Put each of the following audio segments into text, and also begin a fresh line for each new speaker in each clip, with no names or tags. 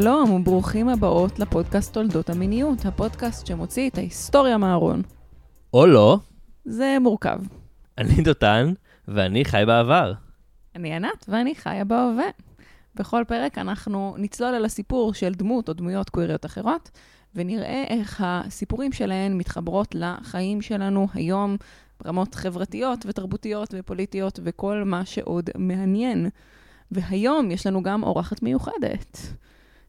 שלום וברוכים הבאות לפודקאסט תולדות המיניות, הפודקאסט שמוציא את ההיסטוריה מהארון.
או לא,
זה מורכב.
אני דותן, ואני חי בעבר.
אני ענת ואני חיה בהווה. בכל פרק אנחנו נצלול על הסיפור של דמות או דמויות קוויריות אחרות, ונראה איך הסיפורים שלהן מתחברות לחיים שלנו היום ברמות חברתיות ותרבותיות ופוליטיות וכל מה שעוד מעניין. והיום יש לנו גם אורחת מיוחדת,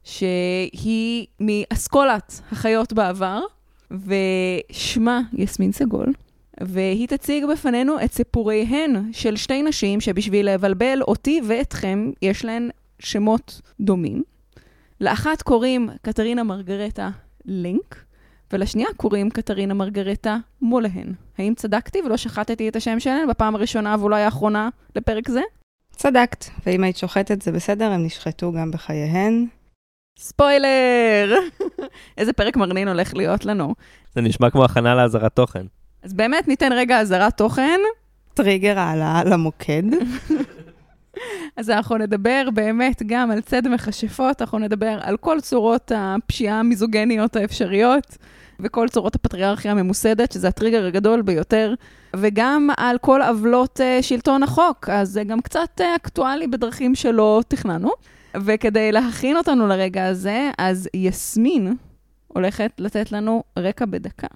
שהיא מאסכולת החיות בעבר, ושמה יסמין סגול. והיא תציג בפנינו את סיפוריהן של שתי נשים שבשביל לבלבל אותי ואתכם, יש להן שמות דומים. לאחת קוראים קטרינה מרגרטה לינק, ולשנייה קוראים קטרינה מרגרטה מולהן. האם צדקתי ולא שחטתי את השם שלהן בפעם הראשונה ואולי האחרונה לפרק זה?
צדקת, ואם היית שוחטת זה בסדר, הם נשחטו גם בחייהן.
ספוילר! איזה פרק מרנין הולך להיות לנו.
זה נשמע כמו הכנה לאזהרת תוכן.
אז באמת ניתן רגע אזהרת תוכן.
טריגר העלאה למוקד.
אז אנחנו נדבר באמת גם על צד מכשפות, אנחנו נדבר על כל צורות הפשיעה המיזוגניות האפשריות, וכל צורות הפטריארכיה הממוסדת, שזה הטריגר הגדול ביותר, וגם על כל עוולות uh, שלטון החוק, אז זה גם קצת uh, אקטואלי בדרכים שלא תכננו. וכדי להכין אותנו לרגע הזה, אז יסמין הולכת לתת לנו רקע בדקה.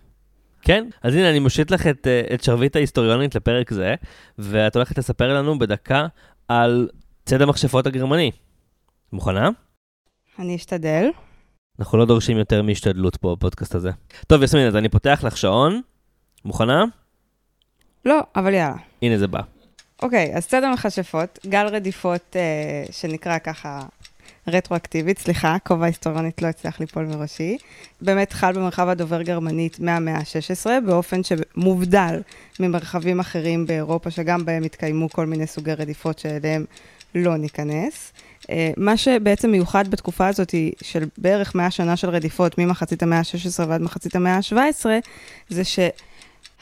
כן, אז הנה, אני מושיט לך את, אה, את שרביט ההיסטוריונית לפרק זה, ואת הולכת לספר לנו בדקה על צד המכשפות הגרמני. מוכנה?
אני אשתדל.
אנחנו לא דורשים יותר מהשתדלות פה בפודקאסט הזה. טוב, יסמין, אז אני פותח לך שעון. מוכנה?
לא, אבל יאללה.
הנה זה בא.
אוקיי, אז צד המכשפות, גל רדיפות אה, שנקרא ככה רטרואקטיבית, סליחה, כובע היסטוריונית לא הצליח ליפול מראשי. באמת חל במרחב הדובר גרמנית מהמאה ה-16, באופן שמובדל ממרחבים אחרים באירופה, שגם בהם התקיימו כל מיני סוגי רדיפות שאליהם לא ניכנס. אה, מה שבעצם מיוחד בתקופה הזאת של בערך 100 שנה של רדיפות, ממחצית המאה ה-16 ועד מחצית המאה ה-17, זה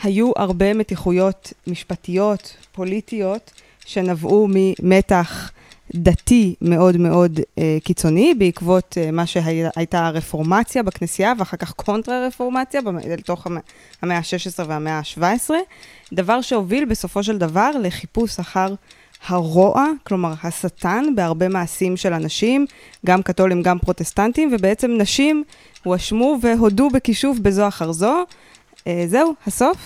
שהיו הרבה מתיחויות משפטיות, פוליטיות, שנבעו ממתח דתי מאוד מאוד אה, קיצוני, בעקבות אה, מה שהייתה הרפורמציה בכנסייה, ואחר כך קונטרה-רפורמציה, לתוך המאה ה-16 והמאה ה-17, דבר שהוביל בסופו של דבר לחיפוש אחר הרוע, כלומר השטן, בהרבה מעשים של אנשים, גם קתולים, גם פרוטסטנטים, ובעצם נשים הואשמו והודו בכישוף בזו אחר זו. אה, זהו, הסוף,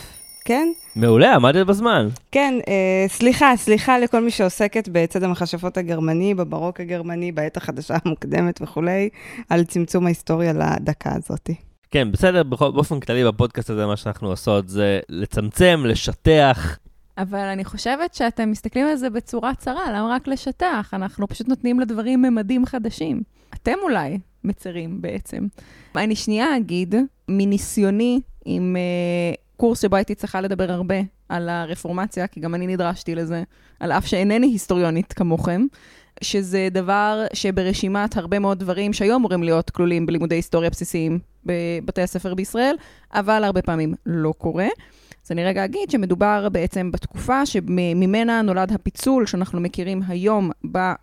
כן?
מעולה, עמדת בזמן.
כן, אה, סליחה, סליחה לכל מי שעוסקת בצד המכשפות הגרמני, בברוק הגרמני, בעת החדשה המוקדמת וכולי, על צמצום ההיסטוריה לדקה הזאת.
כן, בסדר, באופן כללי בפודקאסט הזה, מה שאנחנו עושות זה לצמצם, לשטח.
אבל אני חושבת שאתם מסתכלים על זה בצורה צרה, למה רק לשטח? אנחנו פשוט נותנים לדברים ממדים חדשים. אתם אולי מצרים בעצם. אני שנייה אגיד, מניסיוני עם uh, קורס שבו הייתי צריכה לדבר הרבה על הרפורמציה, כי גם אני נדרשתי לזה, על אף שאינני היסטוריונית כמוכם, שזה דבר שברשימת הרבה מאוד דברים שהיו אמורים להיות כלולים בלימודי היסטוריה בסיסיים בבתי הספר בישראל, אבל הרבה פעמים לא קורה. אז אני רגע אגיד שמדובר בעצם בתקופה שממנה נולד הפיצול שאנחנו מכירים היום ב, אה,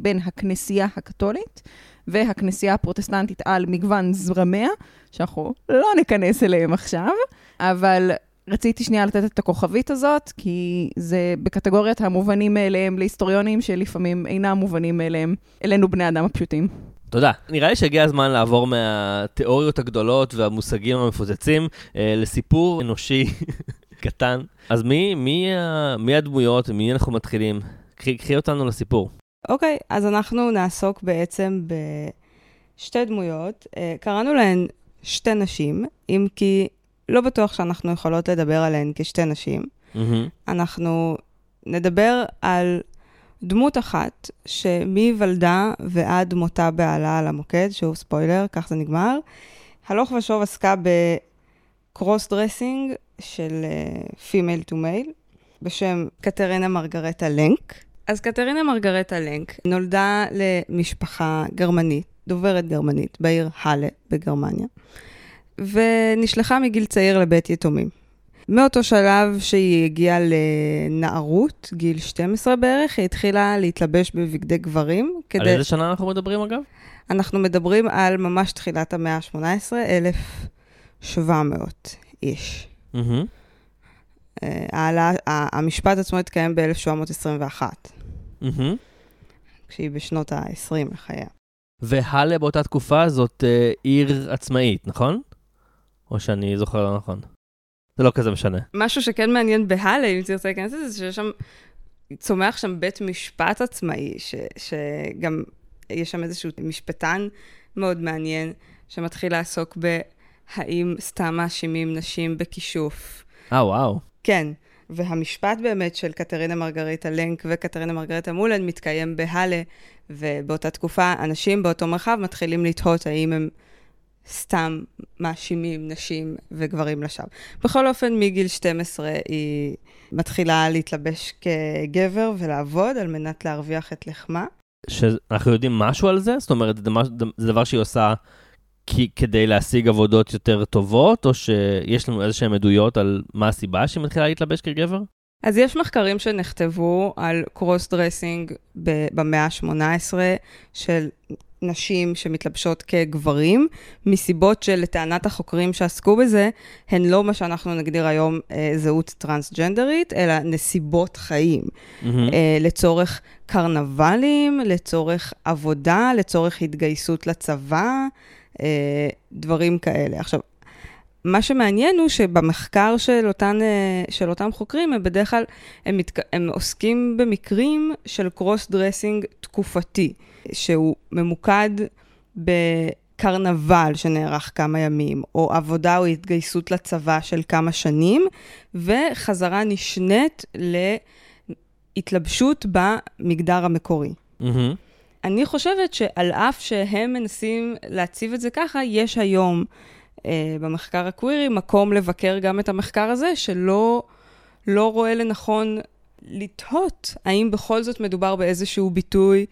בין הכנסייה הקתולית והכנסייה הפרוטסטנטית על מגוון זרמיה, שאנחנו לא ניכנס אליהם עכשיו, אבל רציתי שנייה לתת את הכוכבית הזאת, כי זה בקטגוריית המובנים מאליהם להיסטוריונים שלפעמים אינם מובנים מאליהם אלינו בני אדם הפשוטים.
תודה. נראה לי שהגיע הזמן לעבור מהתיאוריות הגדולות והמושגים המפוצצים אה, לסיפור אנושי קטן. אז מי, מי, מי הדמויות, מי אנחנו מתחילים? קחי, קחי אותנו לסיפור.
אוקיי, okay, אז אנחנו נעסוק בעצם בשתי דמויות. אה, קראנו להן שתי נשים, אם כי לא בטוח שאנחנו יכולות לדבר עליהן כשתי נשים. Mm-hmm. אנחנו נדבר על דמות אחת שמוולדה ועד מותה בעלה על המוקד, שוב ספוילר, כך זה נגמר. הלוך ושוב עסקה ב cross dressing של female to male, בשם קטרינה מרגרטה לנק. אז קטרינה מרגרטה לנק נולדה למשפחה גרמנית, דוברת גרמנית, בעיר האלה בגרמניה, ונשלחה מגיל צעיר לבית יתומים. מאותו שלב שהיא הגיעה לנערות, גיל 12 בערך, היא התחילה להתלבש בבגדי גברים.
כדי... על איזה שנה אנחנו מדברים אגב?
אנחנו מדברים על ממש תחילת המאה ה-18, 1700 איש. Mm-hmm. המשפט עצמו התקיים ב-1721. Mm-hmm. כשהיא בשנות ה-20 לחייה.
והלה באותה תקופה זאת אה, עיר עצמאית, נכון? או שאני זוכר לא נכון. זה לא כזה משנה.
משהו שכן מעניין בהלה, אם תרצה להיכנס לזה, זה שיש שם, צומח שם בית משפט עצמאי, ש, שגם יש שם איזשהו משפטן מאוד מעניין, שמתחיל לעסוק בהאם סתם מאשימים נשים בכישוף.
אה, וואו.
כן. והמשפט באמת של קטרינה מרגריטה לנק וקטרינה מרגריטה מולן מתקיים בהלה, ובאותה תקופה אנשים באותו מרחב מתחילים לתהות האם הם סתם מאשימים נשים וגברים לשווא. בכל אופן, מגיל 12 היא מתחילה להתלבש כגבר ולעבוד על מנת להרוויח את לחמה.
שאנחנו יודעים משהו על זה? זאת אומרת, זה דבר שהיא עושה כי, כדי להשיג עבודות יותר טובות, או שיש לנו איזה שהן עדויות על מה הסיבה שהיא מתחילה להתלבש כגבר?
אז יש מחקרים שנכתבו על cross dressing במאה ה-18 של נשים שמתלבשות כגברים, מסיבות שלטענת החוקרים שעסקו בזה, הן לא מה שאנחנו נגדיר היום אה, זהות טרנסג'נדרית, אלא נסיבות חיים. Mm-hmm. אה, לצורך קרנבלים, לצורך עבודה, לצורך התגייסות לצבא, דברים כאלה. עכשיו, מה שמעניין הוא שבמחקר של, אותן, אה, של אותם חוקרים, הם בדרך כלל, הם, מתק... הם עוסקים במקרים של cross dressing תקופתי, שהוא ממוקד בקרנבל שנערך כמה ימים, או עבודה או התגייסות לצבא של כמה שנים, וחזרה נשנית להתלבשות במגדר המקורי. Mm-hmm. אני חושבת שעל אף שהם מנסים להציב את זה ככה, יש היום אה, במחקר הקווירי מקום לבקר גם את המחקר הזה, שלא לא רואה לנכון לתהות האם בכל זאת מדובר באיזשהו ביטוי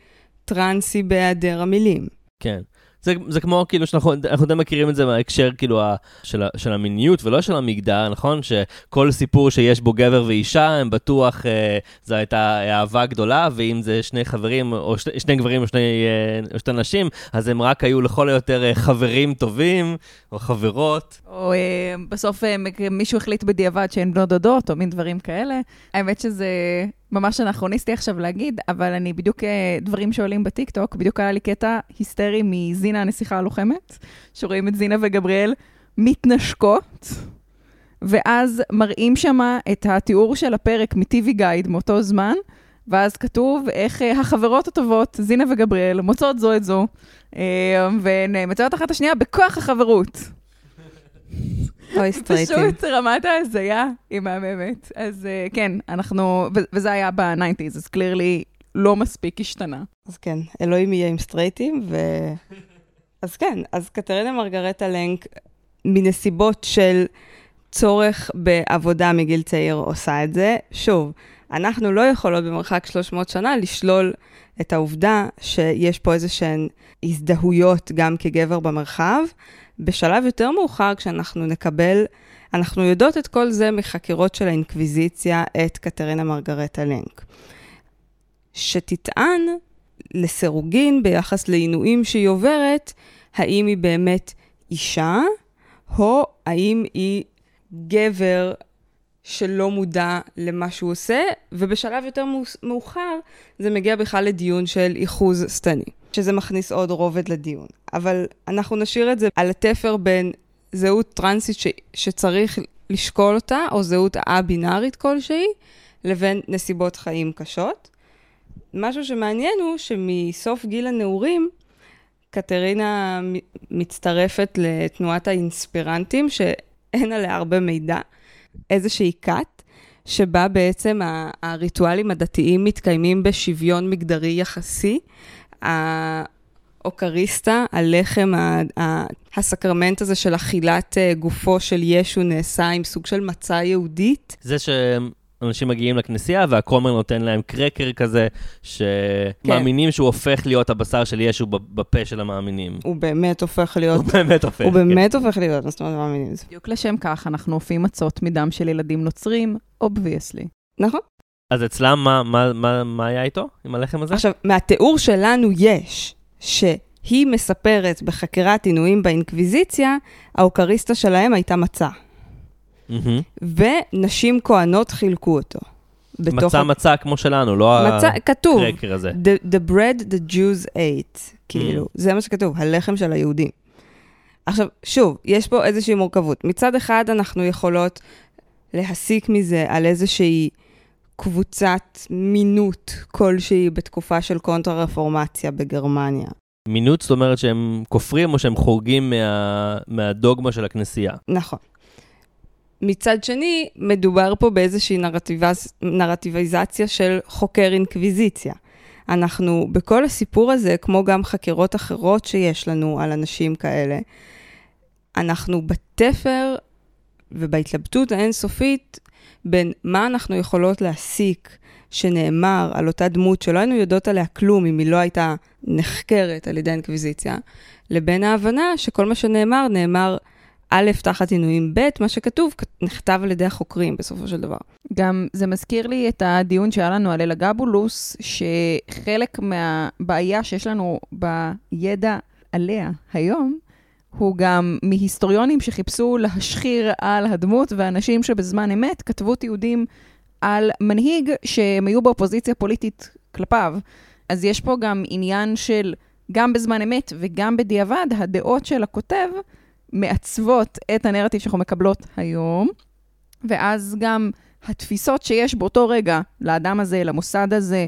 טרנסי בהיעדר המילים.
כן. זה, זה כמו כאילו שאנחנו די מכירים את זה מההקשר כאילו ה, של, של המיניות ולא של המגדר, נכון? שכל סיפור שיש בו גבר ואישה, הם בטוח, אה, זו הייתה אהבה גדולה, ואם זה שני חברים, או שני, שני גברים או שני, אה, או שתי נשים, אז הם רק היו לכל היותר אה, חברים טובים, או חברות.
או אה, בסוף אה, מישהו החליט בדיעבד שהן בנות דודות, או מין דברים כאלה. האמת שזה... ממש אנכרוניסטי עכשיו להגיד, אבל אני בדיוק, אה, דברים שעולים בטיקטוק, בדיוק היה לי קטע היסטרי מזינה הנסיכה הלוחמת, שרואים את זינה וגבריאל מתנשקות, ואז מראים שם את התיאור של הפרק מטיבי גייד מאותו זמן, ואז כתוב איך אה, החברות הטובות, זינה וגבריאל, מוצאות זו את זו, אה, והן מצויות אחת השנייה בכוח החברות.
אוי, סטרייטים.
פשוט רמת ההזיה היא מהממת. אז uh, כן, אנחנו, וזה היה ב-90's, אז קלירלי לא מספיק השתנה.
אז כן, אלוהים יהיה עם סטרייטים, ו... אז כן, אז קטרינה מרגרטה לנק, מנסיבות של צורך בעבודה מגיל צעיר עושה את זה. שוב, אנחנו לא יכולות במרחק 300 שנה לשלול את העובדה שיש פה איזה שהן הזדהויות גם כגבר במרחב, בשלב יותר מאוחר, כשאנחנו נקבל, אנחנו יודעות את כל זה מחקירות של האינקוויזיציה את קטרינה מרגרטה לנק, שתטען לסירוגין ביחס לעינויים שהיא עוברת, האם היא באמת אישה, או האם היא גבר שלא מודע למה שהוא עושה, ובשלב יותר מאוחר זה מגיע בכלל לדיון של איחוז שטני. שזה מכניס עוד רובד לדיון. אבל אנחנו נשאיר את זה על התפר בין זהות טרנסית ש, שצריך לשקול אותה, או זהות א-בינארית כלשהי, לבין נסיבות חיים קשות. משהו שמעניין הוא שמסוף גיל הנעורים, קטרינה מצטרפת לתנועת האינספירנטים, שאין עליה הרבה מידע, איזושהי כת, שבה בעצם הריטואלים הדתיים מתקיימים בשוויון מגדרי יחסי, האוקריסטה, הלחם, הסקרמנט הזה של אכילת אה, גופו של ישו נעשה עם סוג של מצה יהודית.
זה אנשים מגיעים לכנסייה והכומר נותן להם קרקר כזה, שמאמינים שהוא הופך להיות הבשר של ישו בפה של המאמינים.
הוא באמת הופך להיות...
הוא באמת הופך.
הוא באמת הופך להיות, זאת אומרת מאמינים?
בדיוק לשם כך אנחנו אופים מצות מדם של ילדים נוצרים, obviously.
נכון.
אז אצלם, מה, מה, מה, מה היה איתו, עם הלחם הזה?
עכשיו, מהתיאור שלנו יש, שהיא מספרת בחקירת עינויים באינקוויזיציה, האוכריסטיה שלהם הייתה מצה.
Mm-hmm.
ונשים כהנות חילקו אותו.
מצה ה... מצה כמו שלנו, לא
מצה, כתוב,
הקרקר הזה.
The, the bread the Jews ate, כאילו, mm. זה מה שכתוב, הלחם של היהודים. עכשיו, שוב, יש פה איזושהי מורכבות. מצד אחד, אנחנו יכולות להסיק מזה על איזושהי קבוצת מינות כלשהי בתקופה של קונטרה-רפורמציה בגרמניה.
מינות זאת אומרת שהם כופרים או שהם חורגים מה, מהדוגמה של הכנסייה.
נכון. מצד שני, מדובר פה באיזושהי נרטיבז... נרטיביזציה של חוקר אינקוויזיציה. אנחנו, בכל הסיפור הזה, כמו גם חקירות אחרות שיש לנו על אנשים כאלה, אנחנו בתפר ובהתלבטות האינסופית בין מה אנחנו יכולות להסיק שנאמר על אותה דמות שלא היינו יודעות עליה כלום אם היא לא הייתה נחקרת על ידי האינקוויזיציה, לבין ההבנה שכל מה שנאמר, נאמר א', תחת עינויים, ב', מה שכתוב, נכתב על ידי החוקרים בסופו של דבר.
גם זה מזכיר לי את הדיון שהיה לנו על אלגבולוס, שחלק מהבעיה שיש לנו בידע עליה היום, הוא גם מהיסטוריונים שחיפשו להשחיר על הדמות, ואנשים שבזמן אמת כתבו תיעודים על מנהיג שהם היו באופוזיציה פוליטית כלפיו. אז יש פה גם עניין של, גם בזמן אמת וגם בדיעבד, הדעות של הכותב מעצבות את הנרטיב שאנחנו מקבלות היום, ואז גם התפיסות שיש באותו רגע לאדם הזה, למוסד הזה,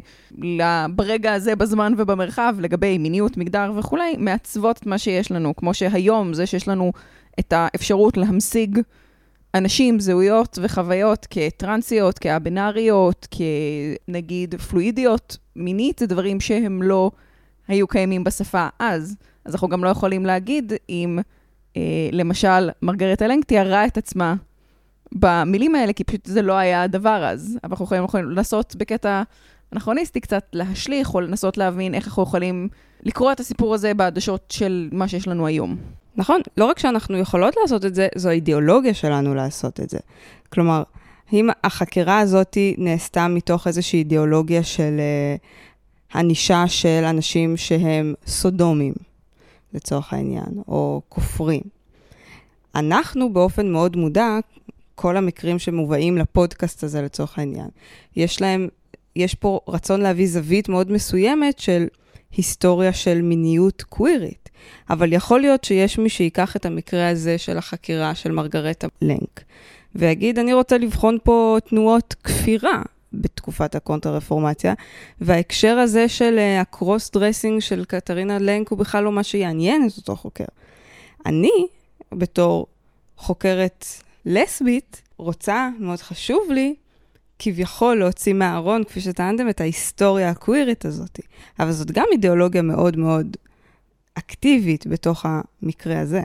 ברגע הזה בזמן ובמרחב, לגבי מיניות, מגדר וכולי, מעצבות את מה שיש לנו. כמו שהיום, זה שיש לנו את האפשרות להמשיג אנשים, זהויות וחוויות כטרנסיות, כאבינריות, כנגיד פלואידיות, מינית, זה דברים שהם לא היו קיימים בשפה אז. אז אנחנו גם לא יכולים להגיד אם, אה, למשל, מרגרט אלנג תיארה את עצמה במילים האלה, כי פשוט זה לא היה הדבר אז. אבל אנחנו יכולים, יכולים לנסות בקטע אנכרוניסטי קצת להשליך, או לנסות להבין איך אנחנו יכולים לקרוא את הסיפור הזה בעדשות של מה שיש לנו היום.
נכון, לא רק שאנחנו יכולות לעשות את זה, זו האידיאולוגיה שלנו לעשות את זה. כלומר, אם החקירה הזאת נעשתה מתוך איזושהי אידיאולוגיה של uh, ענישה של אנשים שהם סודומים, לצורך העניין, או כופרים. אנחנו באופן מאוד מודע, כל המקרים שמובאים לפודקאסט הזה לצורך העניין, יש להם, יש פה רצון להביא זווית מאוד מסוימת של היסטוריה של מיניות קווירית. אבל יכול להיות שיש מי שיקח את המקרה הזה של החקירה של מרגרטה לנק, ויגיד, אני רוצה לבחון פה תנועות כפירה בתקופת הקונטר-רפורמציה, וההקשר הזה של אה, ה cross dressing של קטרינה לנק הוא בכלל לא מה שיעניין את אותו חוקר. אני, בתור חוקרת לסבית, רוצה, מאוד חשוב לי, כביכול להוציא מהארון, כפי שטענתם, את ההיסטוריה הקווירית הזאת. אבל זאת גם אידיאולוגיה מאוד מאוד אקטיבית בתוך המקרה הזה.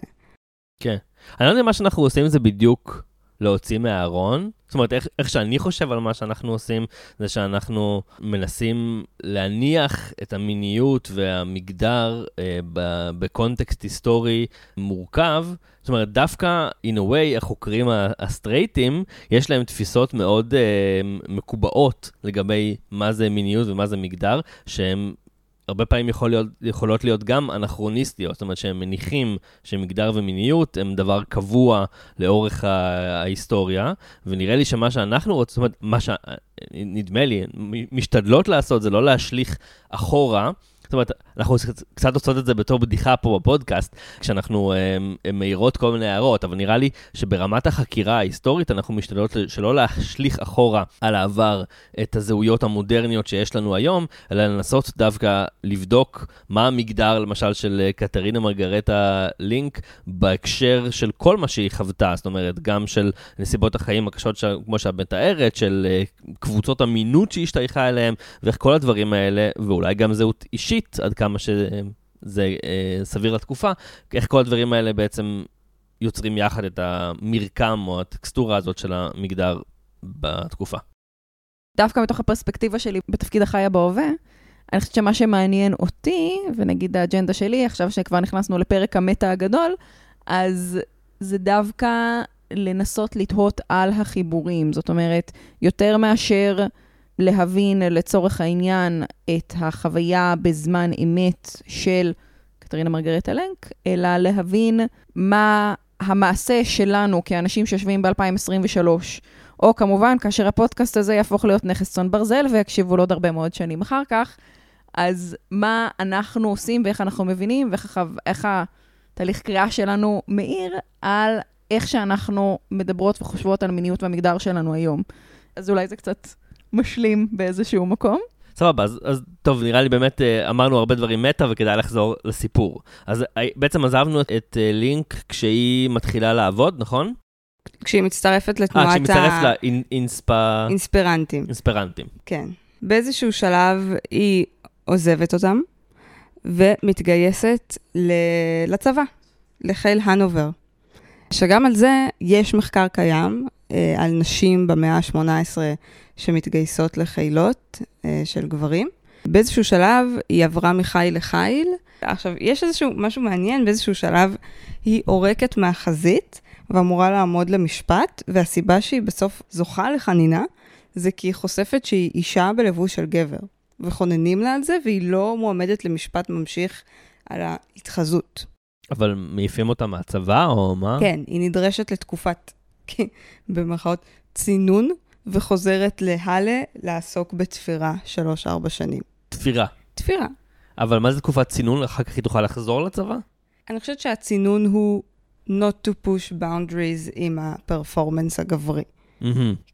כן. אני לא יודע מה שאנחנו עושים זה בדיוק להוציא מהארון. זאת אומרת, איך, איך שאני חושב על מה שאנחנו עושים, זה שאנחנו מנסים להניח את המיניות והמגדר אה, ב, בקונטקסט היסטורי מורכב. זאת אומרת, דווקא, in a way, החוקרים הסטרייטים, יש להם תפיסות מאוד אה, מקובעות לגבי מה זה מיניות ומה זה מגדר, שהם הרבה פעמים יכול להיות, יכולות להיות גם אנכרוניסטיות, זאת אומרת שהם מניחים שמגדר ומיניות הם דבר קבוע לאורך ההיסטוריה, ונראה לי שמה שאנחנו רוצים, זאת אומרת, מה שנדמה לי, משתדלות לעשות זה לא להשליך אחורה, זאת אומרת, אנחנו קצת עושות את זה בתור בדיחה פה בפודקאסט, כשאנחנו um, מאירות כל מיני הערות, אבל נראה לי שברמת החקירה ההיסטורית אנחנו משתדלות שלא להשליך אחורה על העבר את הזהויות המודרניות שיש לנו היום, אלא לנסות דווקא לבדוק מה המגדר, למשל, של אה, קטרינה מרגרטה לינק, בהקשר של כל מה שהיא חוותה, זאת אומרת, גם של נסיבות החיים הקשות, ש... כמו שאת מתארת, של uh, קבוצות אמינות שהשתייכה אליהם, ואיך כל הדברים האלה, ואולי גם זהות אישית. אישית, עד כמה שזה אה, סביר לתקופה, איך כל הדברים האלה בעצם יוצרים יחד את המרקם או הטקסטורה הזאת של המגדר בתקופה.
דווקא מתוך הפרספקטיבה שלי בתפקיד החיה בהווה, אני חושבת שמה שמעניין אותי, ונגיד האג'נדה שלי, עכשיו שכבר נכנסנו לפרק המטה הגדול, אז זה דווקא לנסות לתהות על החיבורים. זאת אומרת, יותר מאשר להבין לצורך העניין את החוויה בזמן אמת של קטרינה מרגרט אלנק, אלא להבין מה המעשה שלנו כאנשים שיושבים ב-2023, או כמובן, כאשר הפודקאסט הזה יהפוך להיות נכס צאן ברזל ויקשיבו לו עוד הרבה מאוד שנים אחר כך, אז מה אנחנו עושים ואיך אנחנו מבינים ואיך התהליך קריאה שלנו מאיר על איך שאנחנו מדברות וחושבות על מיניות והמגדר שלנו היום. אז אולי זה קצת משלים באיזשהו מקום.
סבבה, אז, אז טוב, נראה לי באמת אה, אמרנו הרבה דברים מטא וכדאי לחזור לסיפור. אז אה, בעצם עזבנו את אה, לינק כשהיא מתחילה לעבוד, נכון?
כשהיא מצטרפת לתנועת ה...
אה, כשהיא מצטרפת לאינספ...
אינספרנטים.
אינספרנטים.
כן. באיזשהו שלב היא עוזבת אותם ומתגייסת לצבא, לחיל הנובר. שגם על זה יש מחקר קיים אה, על נשים במאה ה-18 שמתגייסות לחילות אה, של גברים. באיזשהו שלב היא עברה מחיל לחיל. עכשיו, יש איזשהו משהו מעניין, באיזשהו שלב היא עורקת מהחזית ואמורה לעמוד למשפט, והסיבה שהיא בסוף זוכה לחנינה, זה כי היא חושפת שהיא אישה בלבוש של גבר. וכוננים לה על זה, והיא לא מועמדת למשפט ממשיך על ההתחזות.
אבל מעיפים אותה מהצבא, או מה?
כן, היא נדרשת לתקופת, במרכאות, צינון, וחוזרת להלה לעסוק בתפירה שלוש-ארבע שנים.
תפירה.
תפירה.
אבל מה זה תקופת צינון? אחר כך היא תוכל לחזור לצבא?
אני חושבת שהצינון הוא not to push boundaries עם הפרפורמנס הגברי. Mm-hmm.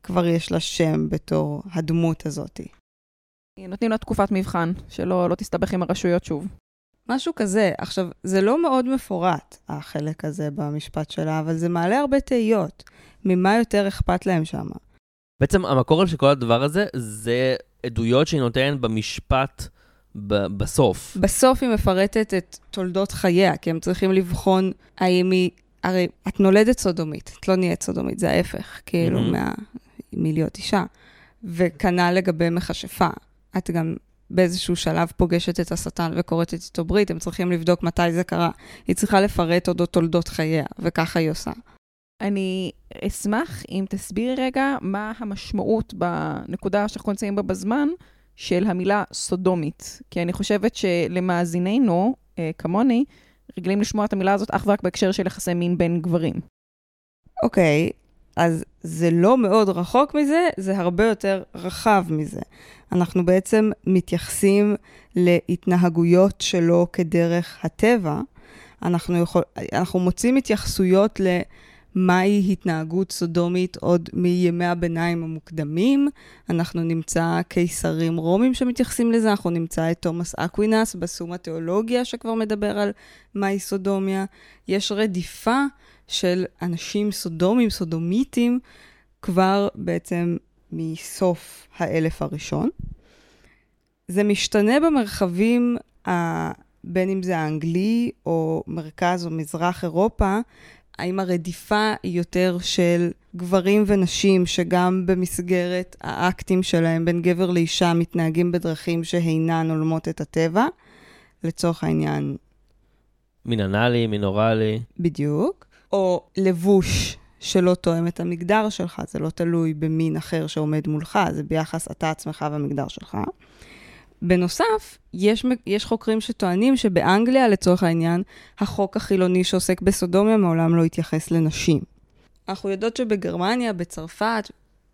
כבר יש לה שם בתור הדמות הזאת.
נותנים לה תקופת מבחן, שלא לא תסתבך עם הרשויות שוב.
משהו כזה. עכשיו, זה לא מאוד מפורט, החלק הזה במשפט שלה, אבל זה מעלה הרבה תהיות. ממה יותר אכפת להם שם?
בעצם המקור של כל הדבר הזה, זה עדויות שהיא נותנת במשפט ב- בסוף.
בסוף היא מפרטת את תולדות חייה, כי הם צריכים לבחון האם היא... הרי את נולדת סודומית, את לא נהיית סודומית, זה ההפך, כאילו, mm-hmm. מה... מלהיות אישה. וכנ"ל לגבי מכשפה. את גם באיזשהו שלב פוגשת את השטן וכורתת איתו ברית, הם צריכים לבדוק מתי זה קרה. היא צריכה לפרט אודות תולדות חייה, וככה היא עושה.
אני אשמח אם תסבירי רגע מה המשמעות בנקודה שאנחנו נמצאים בה בזמן של המילה סודומית. כי אני חושבת שלמאזיננו, אה, כמוני, רגילים לשמוע את המילה הזאת אך ורק בהקשר של יחסי מין בין גברים.
אוקיי, okay, אז זה לא מאוד רחוק מזה, זה הרבה יותר רחב מזה. אנחנו בעצם מתייחסים להתנהגויות שלו כדרך הטבע. אנחנו, יכול, אנחנו מוצאים התייחסויות למהי התנהגות סודומית עוד מימי הביניים המוקדמים. אנחנו נמצא קיסרים רומים שמתייחסים לזה, אנחנו נמצא את תומאס אקווינס בסומה תיאולוגיה שכבר מדבר על מהי סודומיה. יש רדיפה של אנשים סודומים, סודומיטים, כבר בעצם מסוף האלף הראשון. זה משתנה במרחבים, ה... בין אם זה האנגלי או מרכז או מזרח אירופה, האם הרדיפה היא יותר של גברים ונשים שגם במסגרת האקטים שלהם בין גבר לאישה מתנהגים בדרכים שאינן הולמות את הטבע, לצורך העניין.
מין אוראלי.
בדיוק. או לבוש שלא תואם את המגדר שלך, זה לא תלוי במין אחר שעומד מולך, זה ביחס אתה עצמך והמגדר שלך. בנוסף, יש, יש חוקרים שטוענים שבאנגליה, לצורך העניין, החוק החילוני שעוסק בסודומיה מעולם לא התייחס לנשים. אנחנו יודעות שבגרמניה, בצרפת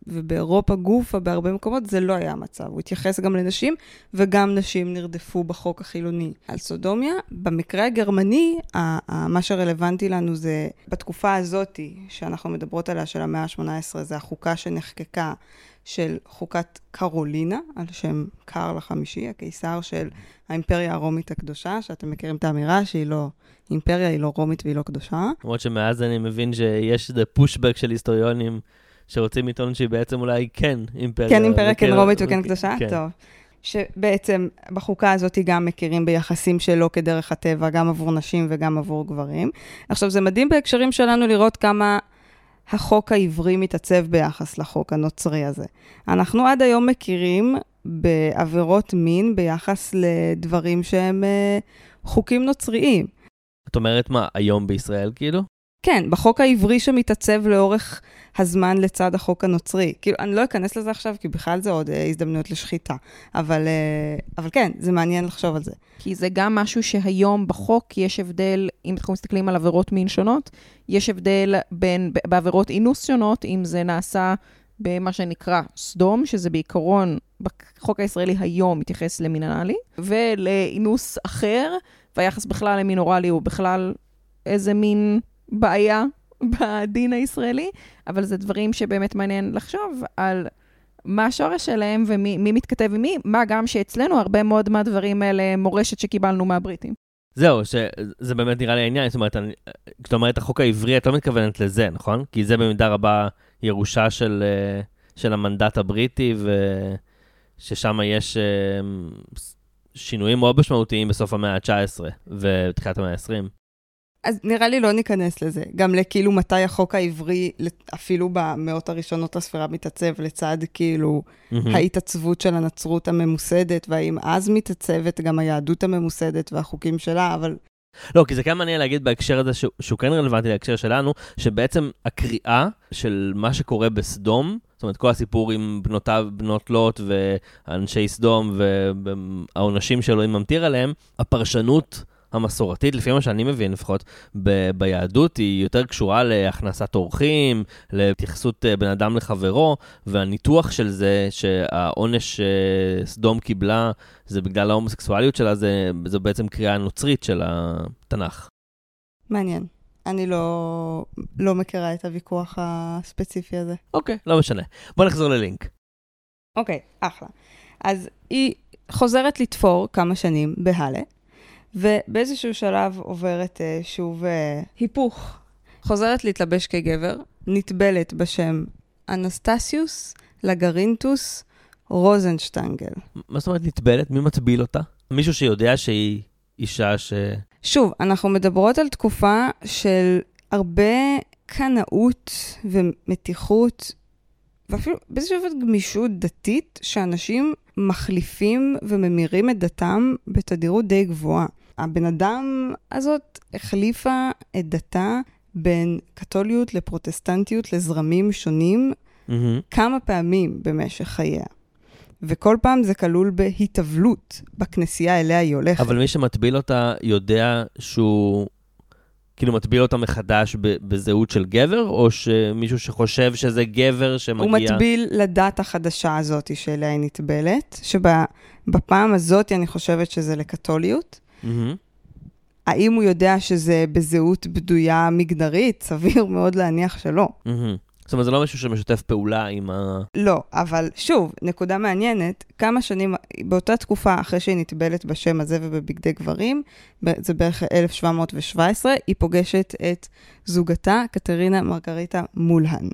ובאירופה גופה, בהרבה מקומות, זה לא היה המצב. הוא התייחס גם לנשים, וגם נשים נרדפו בחוק החילוני על סודומיה. במקרה הגרמני, מה שרלוונטי לנו זה, בתקופה הזאת שאנחנו מדברות עליה, של המאה ה-18, זה החוקה שנחקקה של חוקת קרולינה, על שם קארל החמישי, הקיסר של האימפריה הרומית הקדושה, שאתם מכירים את האמירה שהיא לא אימפריה, היא לא רומית והיא לא קדושה.
למרות שמאז אני מבין שיש איזה פושבק של היסטוריונים. שרוצים לטעון שהיא בעצם אולי כן אימפריה.
כן אימפריה, כן רומית וכן קדושה? כן. טוב. שבעצם בחוקה הזאת גם מכירים ביחסים שלו כדרך הטבע, גם עבור נשים וגם עבור גברים. עכשיו, זה מדהים בהקשרים שלנו לראות כמה החוק העברי מתעצב ביחס לחוק הנוצרי הזה. אנחנו עד היום מכירים בעבירות מין ביחס לדברים שהם uh, חוקים נוצריים.
את אומרת מה, היום בישראל כאילו?
כן, בחוק העברי שמתעצב לאורך הזמן לצד החוק הנוצרי. כאילו, אני לא אכנס לזה עכשיו, כי בכלל זה עוד אה, הזדמנויות לשחיטה. אבל, אה, אבל כן, זה מעניין לחשוב על זה.
כי זה גם משהו שהיום בחוק יש הבדל, אם אנחנו מסתכלים על עבירות מין שונות, יש הבדל בין, בעבירות אינוס שונות, אם זה נעשה במה שנקרא סדום, שזה בעיקרון, בחוק הישראלי היום מתייחס למין אנאלי, ולאינוס אחר, והיחס בכלל למין אוראלי הוא בכלל איזה מין בעיה בדין הישראלי, אבל זה דברים שבאמת מעניין לחשוב על מה השורש שלהם ומי מתכתב עם מי, מה גם שאצלנו הרבה מאוד מהדברים האלה מורשת שקיבלנו מהבריטים.
זהו, שזה באמת נראה לי העניין, זאת אומרת, כשאתה אומרת החוק העברי, את לא מתכוונת לזה, נכון? כי זה במידה רבה ירושה של, אה, של המנדט הבריטי, וששם יש אה, שינויים מאוד משמעותיים בסוף המאה ה-19 ובתחילת המאה ה-20.
אז נראה לי לא ניכנס לזה. גם לכאילו מתי החוק העברי, אפילו במאות הראשונות לספירה מתעצב לצד כאילו mm-hmm. ההתעצבות של הנצרות הממוסדת, והאם אז מתעצבת גם היהדות הממוסדת והחוקים שלה, אבל...
לא, כי זה כן מעניין להגיד בהקשר הזה, שהוא, שהוא כן רלוונטי להקשר שלנו, שבעצם הקריאה של מה שקורה בסדום, זאת אומרת, כל הסיפור עם בנותיו, בנות לוט ואנשי סדום והעונשים שאלוהים ממטיר עליהם, הפרשנות המסורתית, לפי מה שאני מבין לפחות, ב- ביהדות היא יותר קשורה להכנסת אורחים, להתייחסות אה, בן אדם לחברו, והניתוח של זה שהעונש שסדום אה, קיבלה זה בגלל ההומוסקסואליות שלה, זה, זה בעצם קריאה נוצרית של התנ"ך.
מעניין. אני לא, לא מכירה את הוויכוח הספציפי הזה.
אוקיי, לא משנה. בוא נחזור ללינק.
אוקיי, אחלה. אז היא חוזרת לתפור כמה שנים בהלה, ובאיזשהו שלב עוברת uh, שוב uh, היפוך. חוזרת להתלבש כגבר, נטבלת בשם אנסטסיוס לגרינטוס רוזנשטנגל.
מה זאת אומרת נטבלת? מי מטביל אותה? מישהו שיודע שהיא אישה ש...
שוב, אנחנו מדברות על תקופה של הרבה קנאות ומתיחות, ואפילו באיזשהו אופן גמישות דתית, שאנשים מחליפים וממירים את דתם בתדירות די גבוהה. הבן אדם הזאת החליפה את דתה בין קתוליות לפרוטסטנטיות לזרמים שונים mm-hmm. כמה פעמים במשך חייה. וכל פעם זה כלול בהתאבלות בכנסייה אליה היא הולכת.
אבל מי שמטביל אותה יודע שהוא כאילו מטביל אותה מחדש בזהות של גבר, או שמישהו שחושב שזה גבר שמגיע...
הוא מטביל לדת החדשה הזאת שאליה היא נטבלת, שבפעם הזאת אני חושבת שזה לקתוליות. Mm-hmm. האם הוא יודע שזה בזהות בדויה מגדרית? סביר מאוד להניח שלא. Mm-hmm.
זאת אומרת, זה לא מישהו שמשתף פעולה עם ה...
לא, אבל שוב, נקודה מעניינת, כמה שנים, באותה תקופה, אחרי שהיא נטבלת בשם הזה ובבגדי גברים, זה בערך 1717, היא פוגשת את זוגתה, קטרינה מרגריטה מולהן.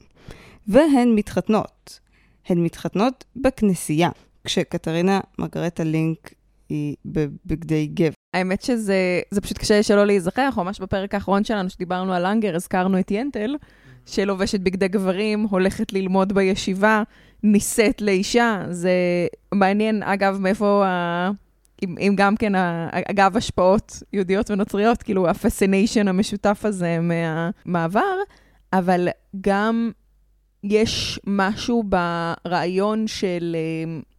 והן מתחתנות. הן מתחתנות בכנסייה, כשקטרינה מרגרטה לינק היא בבגדי גבר.
האמת שזה פשוט קשה שלא להיזכר, ממש בפרק האחרון שלנו, שדיברנו על לנגר, הזכרנו את ינטל, שלובשת בגדי גברים, הולכת ללמוד בישיבה, נישאת לאישה. זה מעניין, אגב, מאיפה ה... אם, אם גם כן, אגב, השפעות יהודיות ונוצריות, כאילו הפסיניישן המשותף הזה מהמעבר, אבל גם יש משהו ברעיון של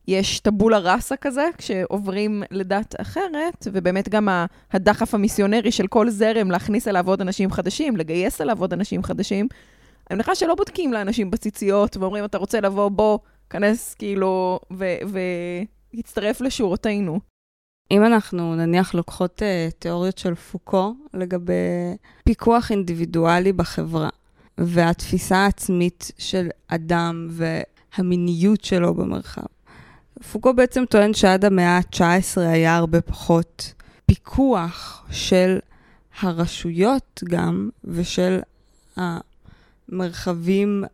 יש טבולה ראסה כזה, כשעוברים לדת אחרת, ובאמת גם הדחף המיסיונרי של כל זרם להכניס אליו עוד אנשים חדשים, לגייס אליו עוד אנשים חדשים. אני מניחה שלא בודקים לאנשים בציציות ואומרים, אתה רוצה לבוא, בוא, כנס כאילו, והצטרף לשורותינו.
אם אנחנו נניח לוקחות uh, תיאוריות של פוקו לגבי פיקוח אינדיבידואלי בחברה, והתפיסה העצמית של אדם והמיניות שלו במרחב, פוקו בעצם טוען שעד המאה ה-19 היה הרבה פחות פיקוח של הרשויות גם, ושל המרחבים,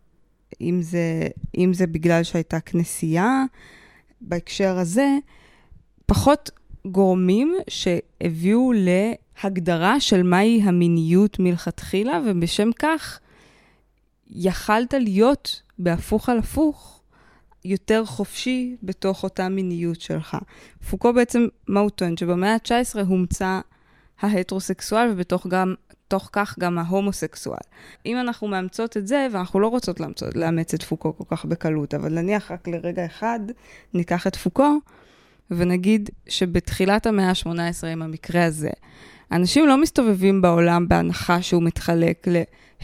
אם זה, אם זה בגלל שהייתה כנסייה, בהקשר הזה, פחות גורמים שהביאו להגדרה של מהי המיניות מלכתחילה, ובשם כך יכלת להיות בהפוך על הפוך יותר חופשי בתוך אותה מיניות שלך. פוקו בעצם, מה הוא טוען? שבמאה ה-19 הומצא ההטרוסקסואל ובתוך גם, תוך כך גם ההומוסקסואל. אם אנחנו מאמצות את זה, ואנחנו לא רוצות לאמצות, לאמץ את פוקו כל כך בקלות, אבל נניח רק לרגע אחד, ניקח את פוקו, ונגיד שבתחילת המאה ה-18, עם המקרה הזה, אנשים לא מסתובבים בעולם בהנחה שהוא מתחלק